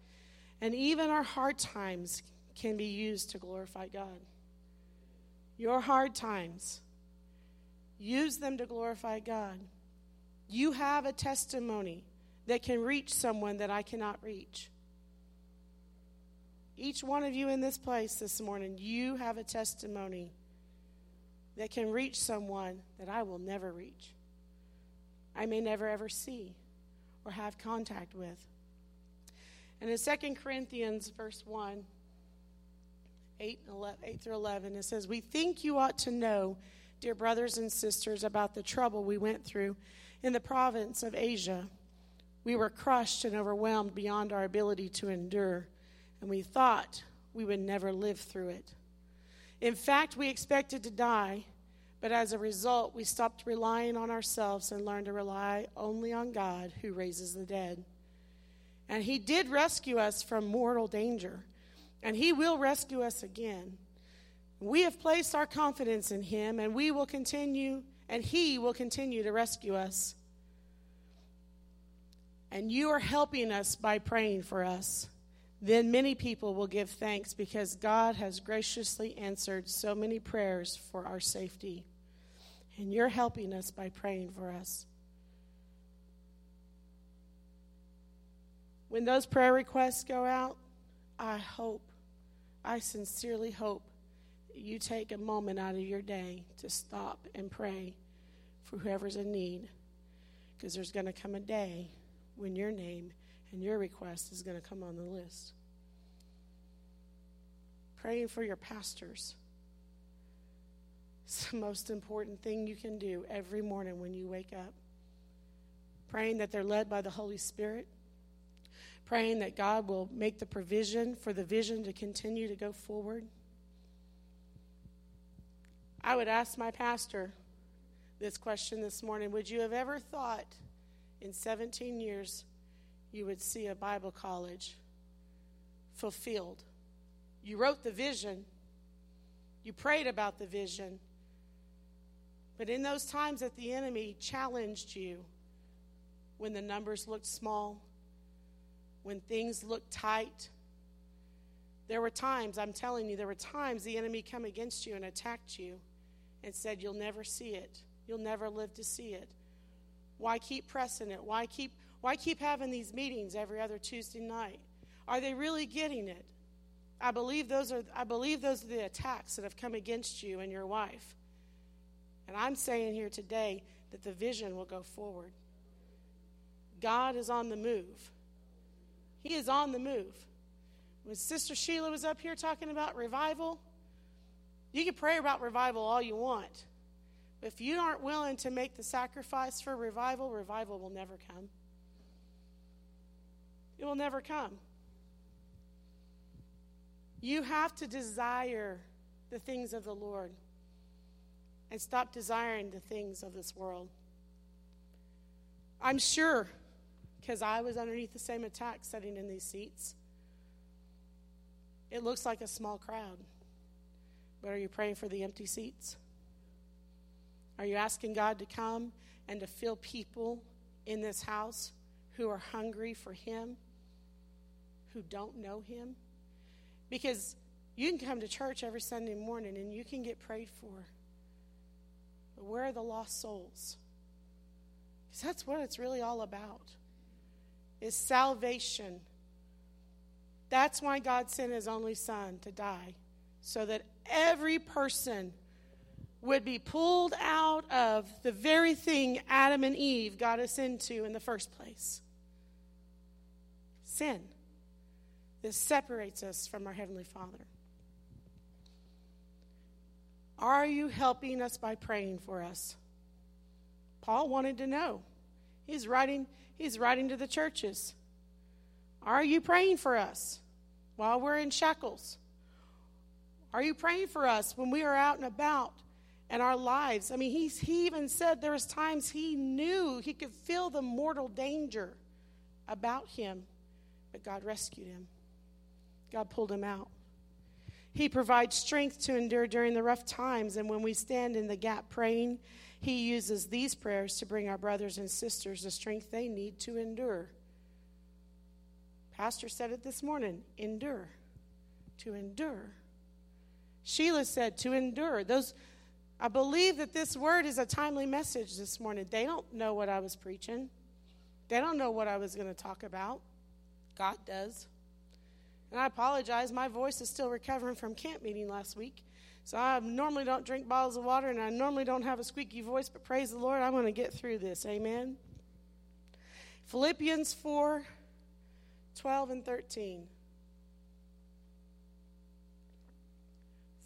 And even our hard times can be used to glorify God. Your hard times, use them to glorify God. You have a testimony that can reach someone that I cannot reach. Each one of you in this place this morning, you have a testimony that can reach someone that I will never reach. I may never ever see or have contact with. And in 2 Corinthians, verse 1, 8, 11, 8 through 11, it says, We think you ought to know, dear brothers and sisters, about the trouble we went through in the province of Asia. We were crushed and overwhelmed beyond our ability to endure, and we thought we would never live through it. In fact, we expected to die but as a result, we stopped relying on ourselves and learned to rely only on God who raises the dead. And He did rescue us from mortal danger, and He will rescue us again. We have placed our confidence in Him, and we will continue, and He will continue to rescue us. And you are helping us by praying for us. Then many people will give thanks because God has graciously answered so many prayers for our safety. And you're helping us by praying for us. When those prayer requests go out, I hope, I sincerely hope you take a moment out of your day to stop and pray for whoever's in need. Because there's going to come a day when your name and your request is going to come on the list. Praying for your pastors it's the most important thing you can do every morning when you wake up. Praying that they're led by the Holy Spirit. Praying that God will make the provision for the vision to continue to go forward. I would ask my pastor this question this morning Would you have ever thought in 17 years you would see a Bible college fulfilled? You wrote the vision, you prayed about the vision, but in those times that the enemy challenged you, when the numbers looked small, when things looked tight, there were times, I'm telling you, there were times the enemy come against you and attacked you and said, You'll never see it. You'll never live to see it. Why keep pressing it? Why keep, why keep having these meetings every other Tuesday night? Are they really getting it? I believe those are, I believe those are the attacks that have come against you and your wife. And I'm saying here today that the vision will go forward. God is on the move. He is on the move. When Sister Sheila was up here talking about revival, you can pray about revival all you want. If you aren't willing to make the sacrifice for revival, revival will never come. It will never come. You have to desire the things of the Lord and stop desiring the things of this world. I'm sure, because I was underneath the same attack sitting in these seats, it looks like a small crowd. But are you praying for the empty seats? Are you asking God to come and to fill people in this house who are hungry for Him, who don't know Him? Because you can come to church every Sunday morning and you can get prayed for. But where are the lost souls? Because that's what it's really all about. Is salvation. That's why God sent his only son to die so that every person would be pulled out of the very thing Adam and Eve got us into in the first place sin. This separates us from our Heavenly Father. Are you helping us by praying for us? Paul wanted to know. He's writing, he's writing to the churches. Are you praying for us while we're in shackles? Are you praying for us when we are out and about and our lives? I mean, he's, he even said there was times he knew he could feel the mortal danger about him, but God rescued him. God pulled him out. He provides strength to endure during the rough times, and when we stand in the gap praying, He uses these prayers to bring our brothers and sisters the strength they need to endure. Pastor said it this morning endure. To endure. Sheila said to endure. Those I believe that this word is a timely message this morning. They don't know what I was preaching. They don't know what I was going to talk about. God does. And I apologize, my voice is still recovering from camp meeting last week. So I normally don't drink bottles of water and I normally don't have a squeaky voice, but praise the Lord, I'm going to get through this. Amen. Philippians 4 12 and 13.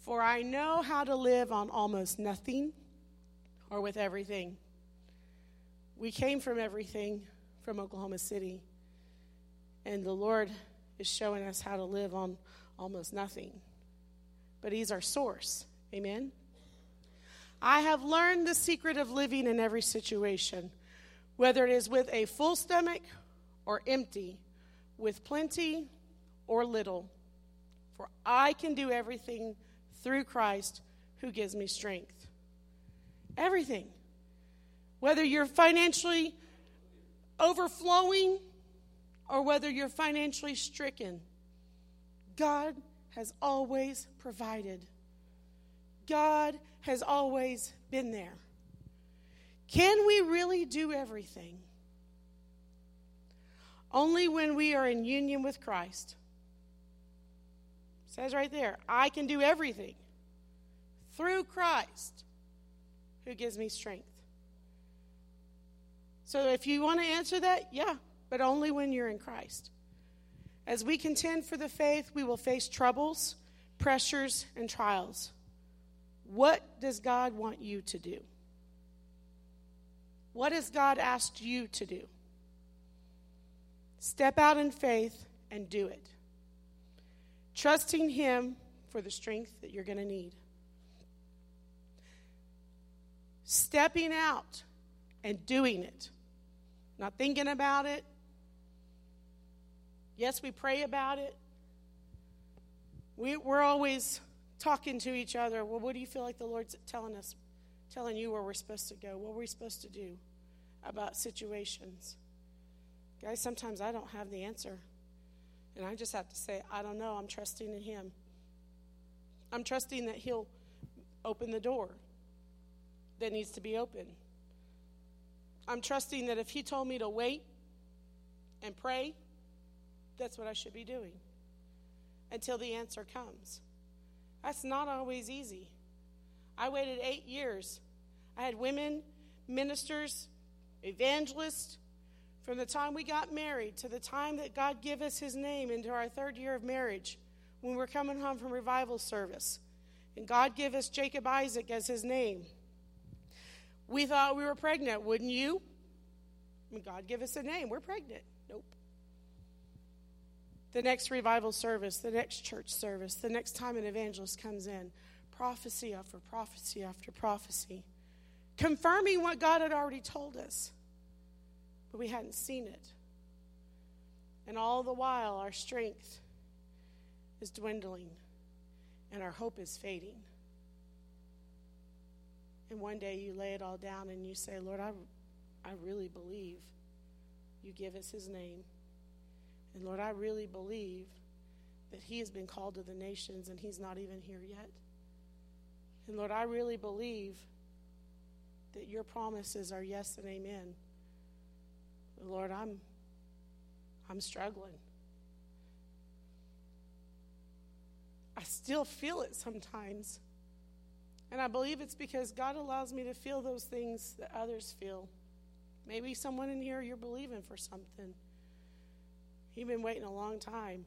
For I know how to live on almost nothing or with everything. We came from everything from Oklahoma City, and the Lord is showing us how to live on almost nothing. But He's our source. Amen. I have learned the secret of living in every situation, whether it is with a full stomach or empty, with plenty or little. For I can do everything through Christ who gives me strength. Everything. Whether you're financially overflowing or whether you're financially stricken, God has always provided. God has always been there. Can we really do everything? Only when we are in union with Christ. It says right there, I can do everything through Christ who gives me strength. So if you want to answer that, yeah, but only when you're in Christ. As we contend for the faith, we will face troubles, pressures, and trials. What does God want you to do? What has God asked you to do? Step out in faith and do it. Trusting Him for the strength that you're going to need. Stepping out and doing it. Not thinking about it, Yes, we pray about it. We, we're always talking to each other. Well, what do you feel like the Lord's telling us, telling you where we're supposed to go? What are we supposed to do about situations? Guys, sometimes I don't have the answer. And I just have to say, I don't know. I'm trusting in Him. I'm trusting that He'll open the door that needs to be open. I'm trusting that if He told me to wait and pray, that's what I should be doing until the answer comes. That's not always easy. I waited eight years. I had women, ministers, evangelists, from the time we got married to the time that God gave us his name into our third year of marriage when we're coming home from revival service. And God gave us Jacob Isaac as his name. We thought we were pregnant, wouldn't you? God give us a name. We're pregnant. Nope. The next revival service, the next church service, the next time an evangelist comes in, prophecy after prophecy after prophecy, confirming what God had already told us, but we hadn't seen it. And all the while, our strength is dwindling and our hope is fading. And one day you lay it all down and you say, Lord, I, I really believe you give us his name. And Lord, I really believe that he has been called to the nations and he's not even here yet. And Lord, I really believe that your promises are yes and amen. But Lord, I'm I'm struggling. I still feel it sometimes. And I believe it's because God allows me to feel those things that others feel. Maybe someone in here, you're believing for something. You've been waiting a long time.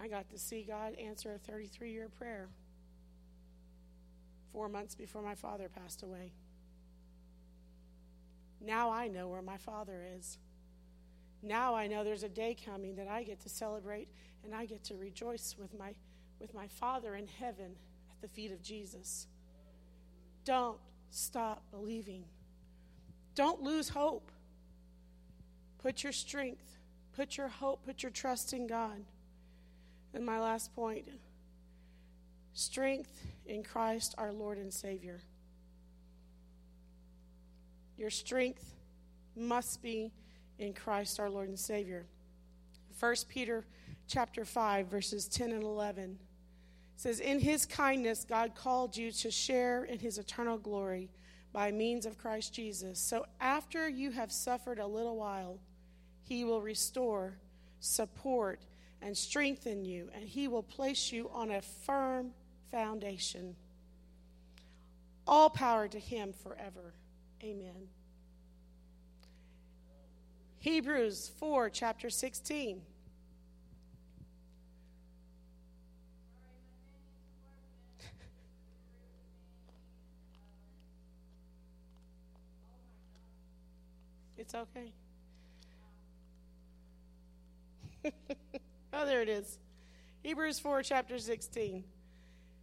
I got to see God answer a 33 year prayer four months before my father passed away. Now I know where my father is. Now I know there's a day coming that I get to celebrate and I get to rejoice with my, with my Father in heaven at the feet of Jesus. Don't stop believing. Don't lose hope. Put your strength, put your hope, put your trust in God. And my last point strength in Christ our Lord and Savior. Your strength must be in Christ our Lord and Savior. 1 Peter chapter 5 verses 10 and 11 says in his kindness God called you to share in his eternal glory by means of Christ Jesus. So after you have suffered a little while, he will restore, support, and strengthen you, and he will place you on a firm foundation. All power to him forever. Amen. Hebrews 4, chapter 16. It's okay. oh, there it is. Hebrews 4, chapter 16.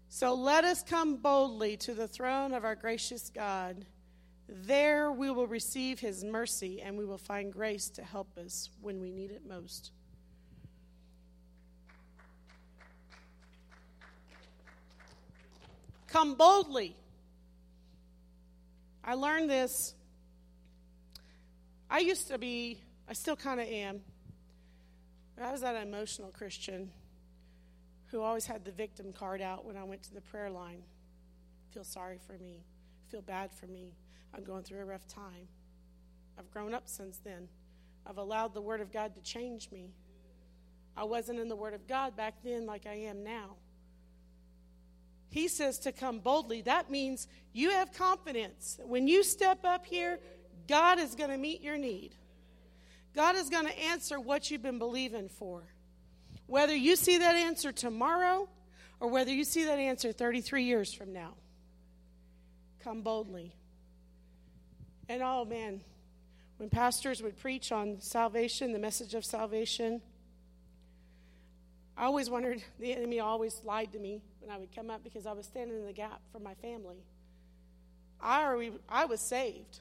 So let us come boldly to the throne of our gracious God. There we will receive his mercy and we will find grace to help us when we need it most. Come boldly. I learned this I used to be, I still kind of am. I was that emotional Christian who always had the victim card out when I went to the prayer line. Feel sorry for me. Feel bad for me. I'm going through a rough time. I've grown up since then. I've allowed the Word of God to change me. I wasn't in the Word of God back then like I am now. He says to come boldly. That means you have confidence. When you step up here, God is going to meet your need. God is going to answer what you've been believing for. Whether you see that answer tomorrow or whether you see that answer 33 years from now, come boldly. And oh man, when pastors would preach on salvation, the message of salvation, I always wondered, the enemy always lied to me when I would come up because I was standing in the gap for my family. I, already, I was saved.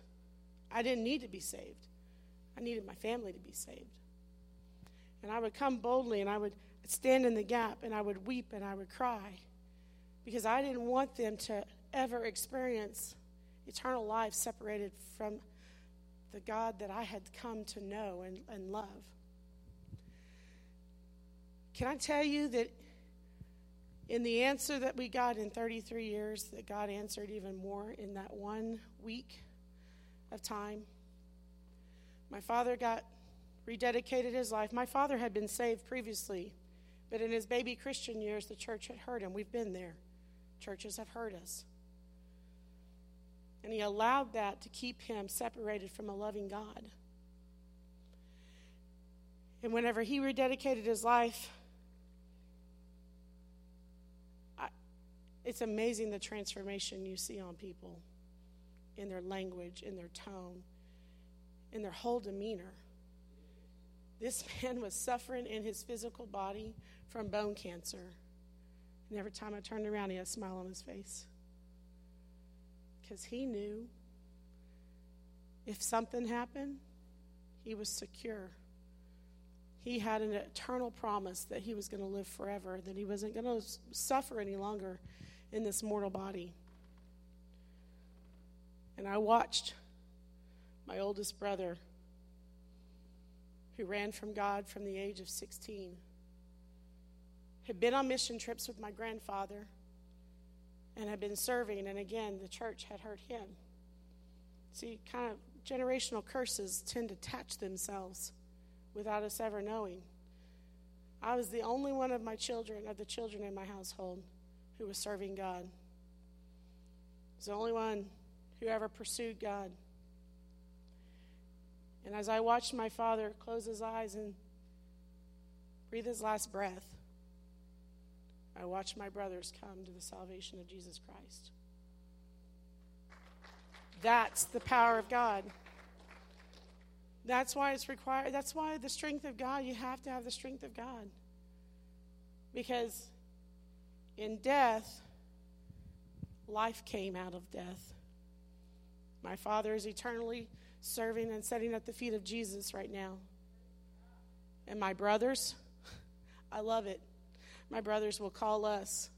I didn't need to be saved. I needed my family to be saved. And I would come boldly and I would stand in the gap and I would weep and I would cry because I didn't want them to ever experience eternal life separated from the God that I had come to know and, and love. Can I tell you that in the answer that we got in 33 years, that God answered even more in that one week? of time. My father got rededicated his life. My father had been saved previously, but in his baby Christian years, the church had hurt him. We've been there. Churches have hurt us. And he allowed that to keep him separated from a loving God. And whenever he rededicated his life, I, it's amazing the transformation you see on people. in their language, in their tone, in their whole demeanor. This man was suffering in his physical body from bone cancer. And every time I turned around, he had a smile on his face. Because he knew if something happened, he was secure. He had an eternal promise that he was going to live forever, that he wasn't going to suffer any longer in this mortal body. And I watched my oldest brother, who ran from God from the age of 16, had been on mission trips with my grandfather and had been serving. And again, the church had hurt him. See, kind of generational curses tend to attach themselves without us ever knowing. I was the only one of my children, of the children in my household, who was serving God. I was the only one who ever pursued God. And as I watched my father close his eyes and breathe his last breath, I watched my brothers come to the salvation of Jesus Christ. That's the power of God. That's why it's required. That's why the strength of God, you have to have the strength of God. Because in death, life came out of death. My Father is eternally serving and sitting at the feet of Jesus right now. And my brothers, I love it. My brothers will call us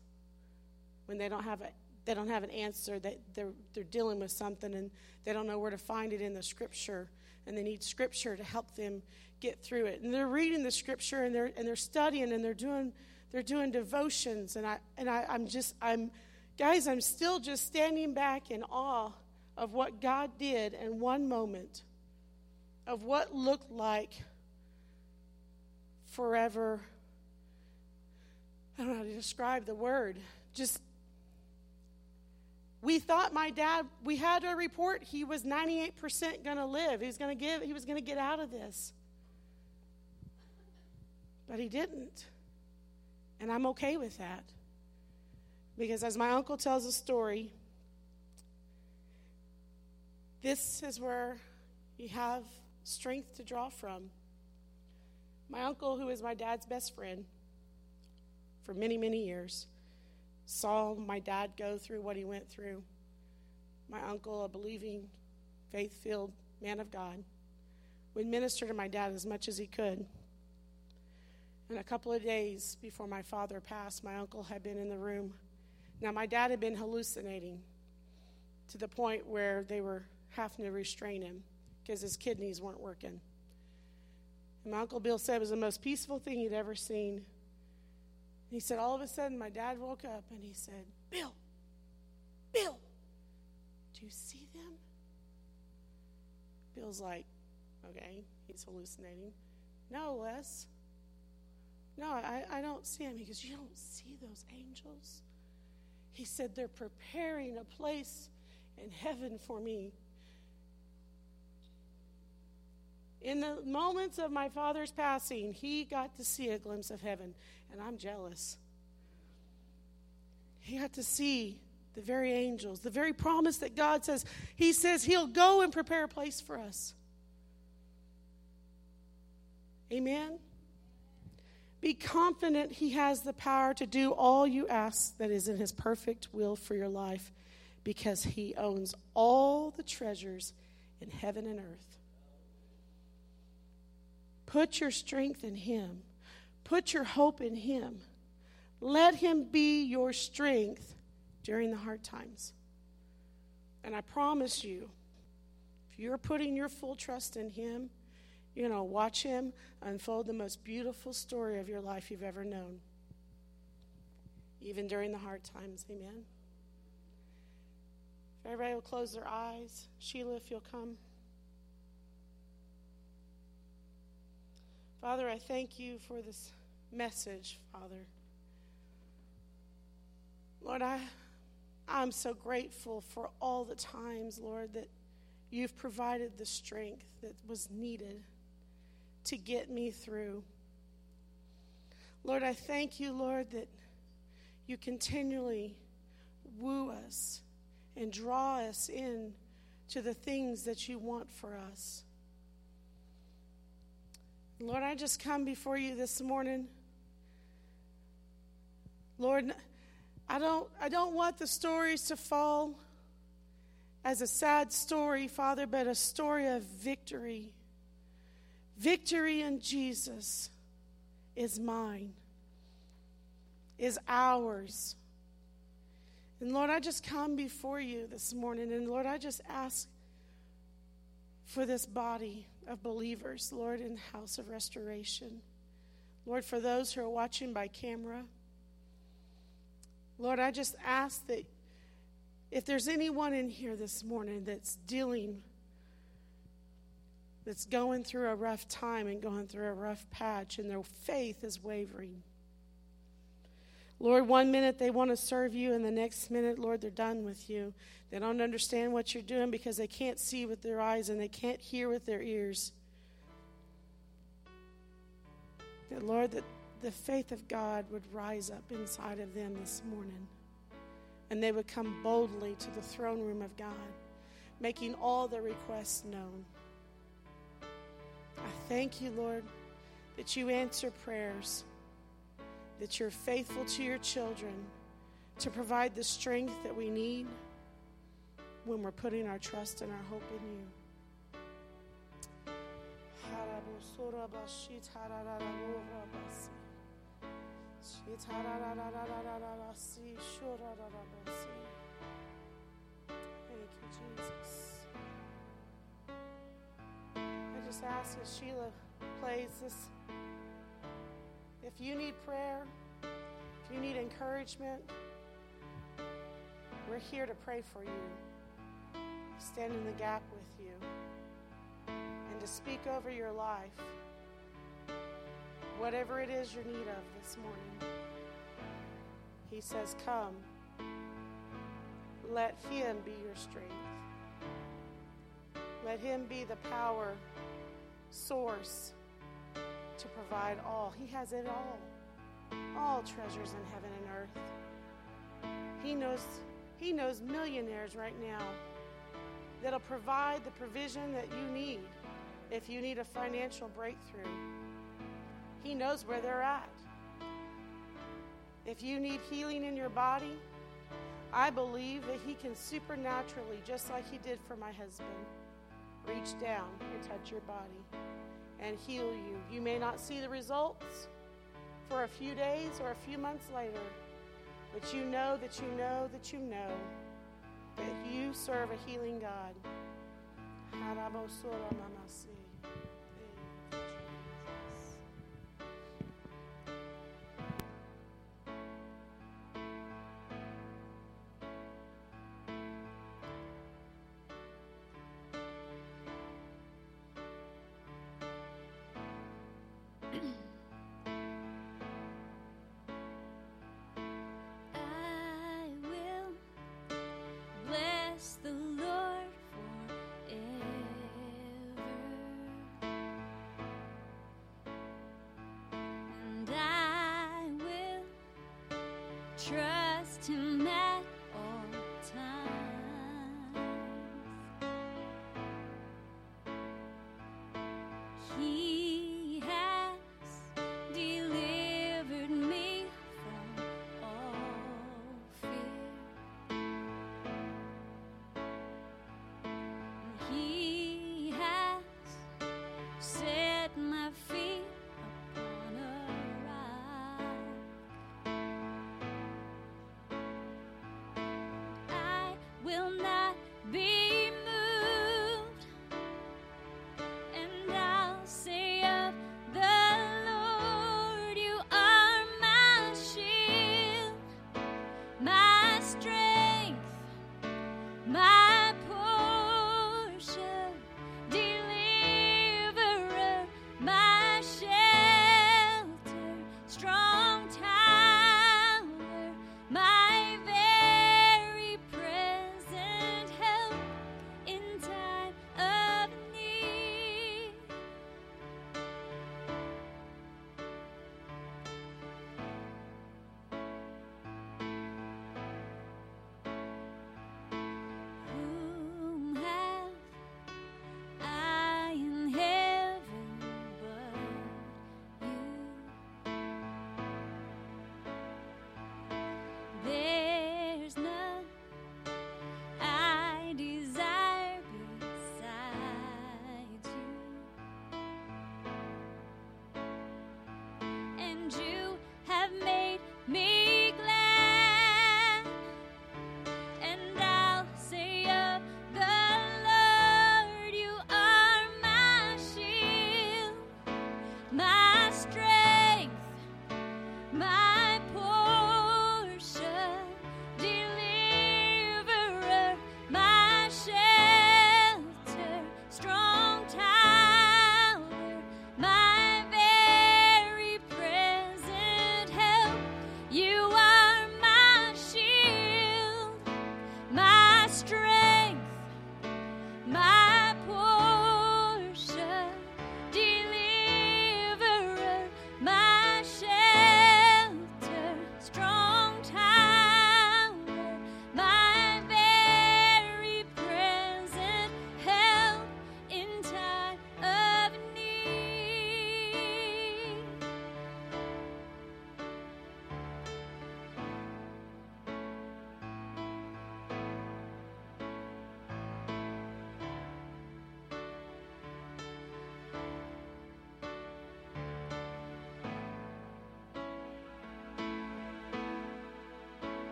when they don't have a they don't have an answer that they're they're dealing with something and they don't know where to find it in the scripture and they need scripture to help them get through it. And they're reading the scripture and they're and they're studying and they're doing they're doing devotions and I and I, I'm just I'm guys, I'm still just standing back in awe of what God did in one moment, of what looked like forever. I don't know how to describe the word. Just, we thought my dad, we had a report he was 98% going to live. He was going to give, he was going to get out of this. But he didn't. And I'm okay with that. Because as my uncle tells a story, this is where you have strength to draw from. My uncle, who is my dad's best friend for many, many years, saw my dad go through what he went through. My uncle, a believing, faith filled man of God, would minister to my dad as much as he could. And a couple of days before my father passed, my uncle had been in the room. Now, my dad had been hallucinating to the point where they were having to restrain him because his kidneys weren't working. And my Uncle Bill said it was the most peaceful thing he'd ever seen. And he said, all of a sudden, my dad woke up and he said, Bill, Bill, do you see them? Bill's like, okay, he's hallucinating. No, Les. No, I, I don't see them. He goes, You don't see those angels? He said, They're preparing a place in heaven for me. In the moments of my father's passing, he got to see a glimpse of heaven, and I'm jealous. He got to see the very angels, the very promise that God says. He says he'll go and prepare a place for us. Amen. Be confident he has the power to do all you ask that is in his perfect will for your life because he owns all the treasures in heaven and earth. Put your strength in Him. Put your hope in Him. Let Him be your strength during the hard times. And I promise you, if you're putting your full trust in Him, going to watch Him unfold the most beautiful story of your life you've ever known, even during the hard times. Amen. If everybody will close their eyes, Sheila, if you'll come. Father, I thank you for this message, Father. Lord, I, I'm so grateful for all the times, Lord, that you've provided the strength that was needed to get me through. Lord, I thank you, Lord, that you continually woo us and draw us in to the things that you want for us. Lord, I just come before you this morning. Lord, I don't, I don't want the stories to fall as a sad story, Father, but a story of victory. Victory in Jesus is mine, is ours. And Lord, I just come before you this morning, and Lord, I just ask for this body of believers, Lord, in the house of restoration. Lord, for those who are watching by camera, Lord, I just ask that if there's anyone in here this morning that's dealing, that's going through a rough time and going through a rough patch and their faith is wavering, Lord, one minute they want to serve you, and the next minute, Lord, they're done with you. They don't understand what you're doing because they can't see with their eyes and they can't hear with their ears. That, Lord, that the faith of God would rise up inside of them this morning and they would come boldly to the throne room of God, making all their requests known. I thank you, Lord, that you answer prayers that you're faithful to your children to provide the strength that we need when we're putting our trust and our hope in you. Thank you, Jesus. I just ask as Sheila plays this if you need prayer, if you need encouragement, we're here to pray for you, stand in the gap with you, and to speak over your life, whatever it is your need of this morning. He says, Come, let Him be your strength. Let Him be the power source to provide all. He has it all. All treasures in heaven and earth. He knows he knows millionaires right now that'll provide the provision that you need if you need a financial breakthrough. He knows where they're at. If you need healing in your body, I believe that He can supernaturally, just like He did for my husband, reach down and touch your body and heal you. You may not see the results for a few days or a few months later, but you know that you know that you know that you serve a healing God. Trust him at all times. He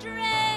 strength.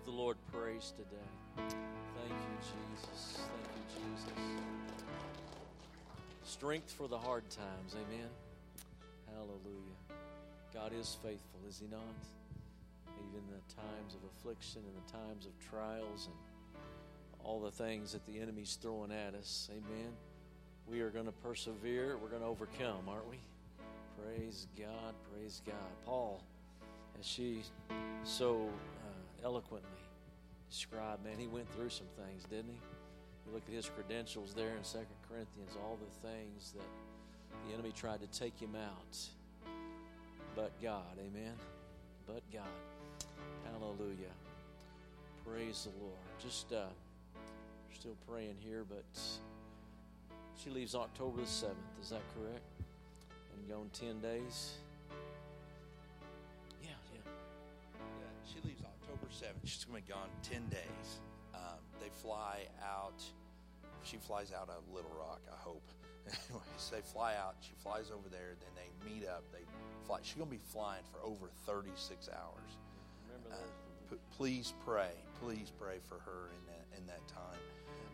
Give the Lord praise today. Thank you, Jesus. Thank you, Jesus. Strength for the hard times. Amen. Hallelujah. God is faithful, is He not? Even the times of affliction and the times of trials and all the things that the enemy's throwing at us. Amen. We are going to persevere. We're going to overcome, aren't we? Praise God. Praise God. Paul, as she so eloquently described, man, he went through some things, didn't he? You look at his credentials there in Second Corinthians, all the things that the enemy tried to take him out. But God, amen. But God. Hallelujah. Praise the Lord. Just uh still praying here, but she leaves October the 7th. Is that correct? And gone 10 days? 7th. She's going to be gone 10 days. Um, they fly out. She flies out of Little Rock, I hope. Anyways, they fly out. She flies over there. Then they meet up. They fly. She's going to be flying for over 36 hours. Remember Uh, that? p- please pray. Please pray for her in that in that time.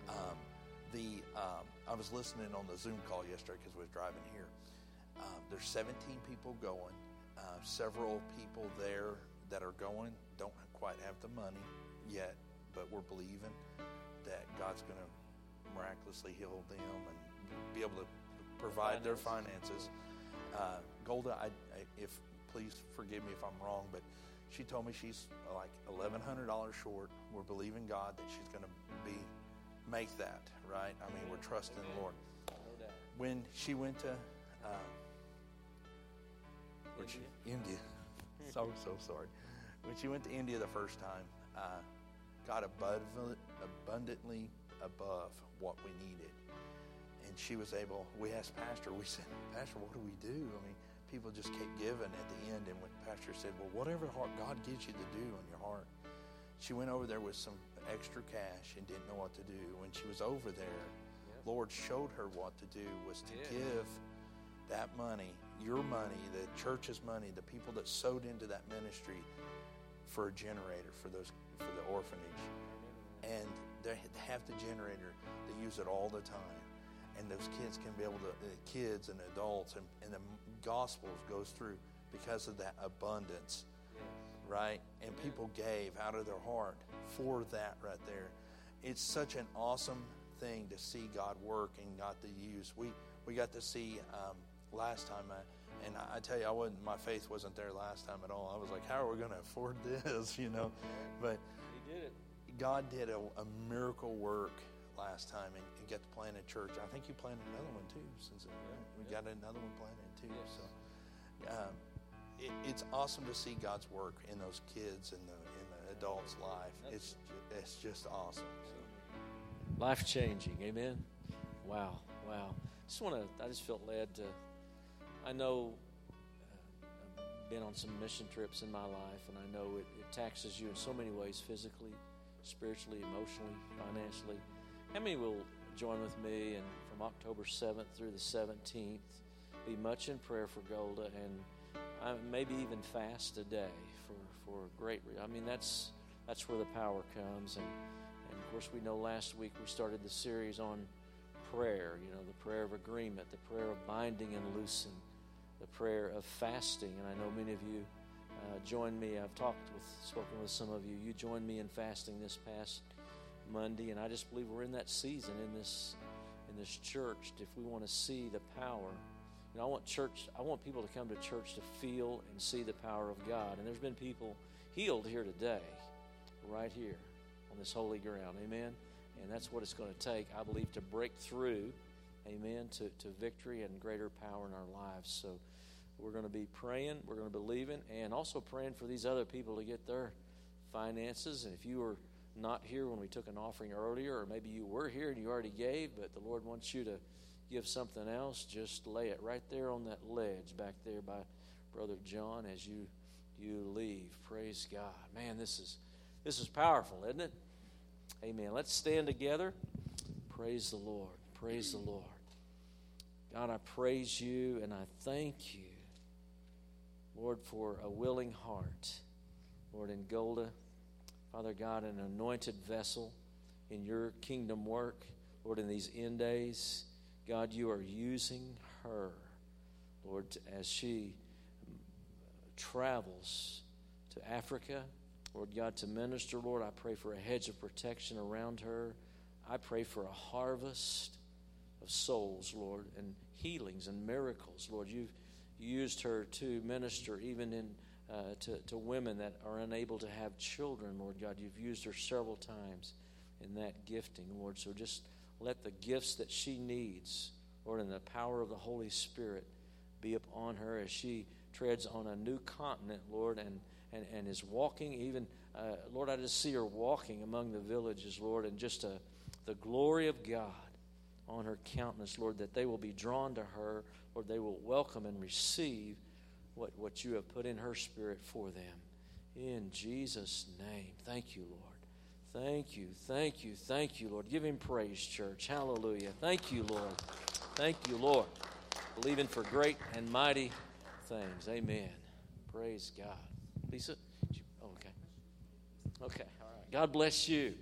Um, the um, I was listening on the Zoom call yesterday because we was driving here. Um, there's 17 people going. Uh, several people there that are going don't quite have the money yet, but we're believing that God's going to miraculously heal them and be able to provide their finances. Uh, Golda, I, I, if please forgive me if I'm wrong, but she told me she's like eleven hundred dollars short. We're believing God that she's going to be make that right. I mean, we're trusting the Lord. No. When she went to um, she- India, so so sorry. When she went to India the first time, uh, abundantly above what we needed, and she was able. We asked Pastor. We said, Pastor, what do we do? I mean, people just kept giving at the end, and when Pastor said, Well, whatever heart God gives you to do on your heart, she went over there with some extra cash and didn't know what to do. When she was over there, Yep. Lord showed her what to do was to Yeah. give that money, your money, the church's money, the people that sowed into that ministry for a generator for those for the orphanage. And they have the generator, they use it all the time. And those kids can be able to, kids and adults, and, and the Gospels goes through because of that abundance right? And people gave out of their heart for that right there. It's such an awesome thing to see God work and God to use. We we got to see um, last time, I, and I, tell you, I wasn't. My faith wasn't there last time at all. I was like, how are we going to afford this? You know, but He did it. God did a, a miracle work last time and, and got to plant a church. I think you planted another one too. Since it, we yeah. got another one planted too. Yes. So um, it, it's awesome to see God's work in those kids and the in the adults' life. It's it's just awesome. So, Life changing. Amen. Wow. Wow. Just want to, I just felt led to, I know uh, I've been on some mission trips in my life, and I know it, it taxes you in so many ways physically, spiritually, emotionally, financially. How many will join with me and from October 7th through the 17th be much in prayer for Golda and uh, maybe even fast a day for, for great re- I mean that's that's where the power comes and and of course we know last week we started the series on prayer you know the prayer of agreement the prayer of binding and loosing the prayer of fasting and I know many of you uh, joined me I've talked with spoken with some of you you joined me in fasting this past Monday and I just believe we're in that season in this in this church if we want to see the power you know, I want church. I want people to come to church to feel and see the power of God. And there's been people healed here today, right here on this holy ground. Amen. And that's what it's going to take, I believe, to break through. Amen. To, to victory and greater power in our lives. So we're going to be praying. We're going to be believing, and also praying for these other people to get their finances. And if you were not here when we took an offering earlier, or maybe you were here and you already gave, but the Lord wants you to give something else, just lay it right there on that ledge back there by Brother John as you you leave. Praise God. Man, this is this is powerful, isn't it? Amen. Let's stand together. Praise the Lord. Praise the Lord. God, I praise you and I thank you, Lord, for a willing heart. Lord, in Golda, Father God, an anointed vessel in your kingdom work, Lord, in these end days. God, you are using her, Lord, as she travels to Africa, Lord God, to minister. Lord, I pray for a hedge of protection around her. I pray for a harvest of souls, Lord, and healings and miracles. Lord, you've used her to minister even in uh, to, to women that are unable to have children, Lord God. You've used her several times in that gifting, Lord. So just let the gifts that she needs, Lord, and the power of the Holy Spirit be upon her as she treads on a new continent, Lord, and, and, and is walking even, uh, Lord, I just see her walking among the villages, Lord, and just a, the glory of God on her countenance, Lord, that they will be drawn to her, Lord, they will welcome and receive what, what you have put in her spirit for them. In Jesus' name. Thank you, Lord. Thank you, thank you, thank you, Lord. Give him praise, church. Hallelujah. Thank you, Lord. Thank you, Lord. Believing for great and mighty things. Amen. Praise God. Lisa? Oh, okay. Okay. All right. God bless you.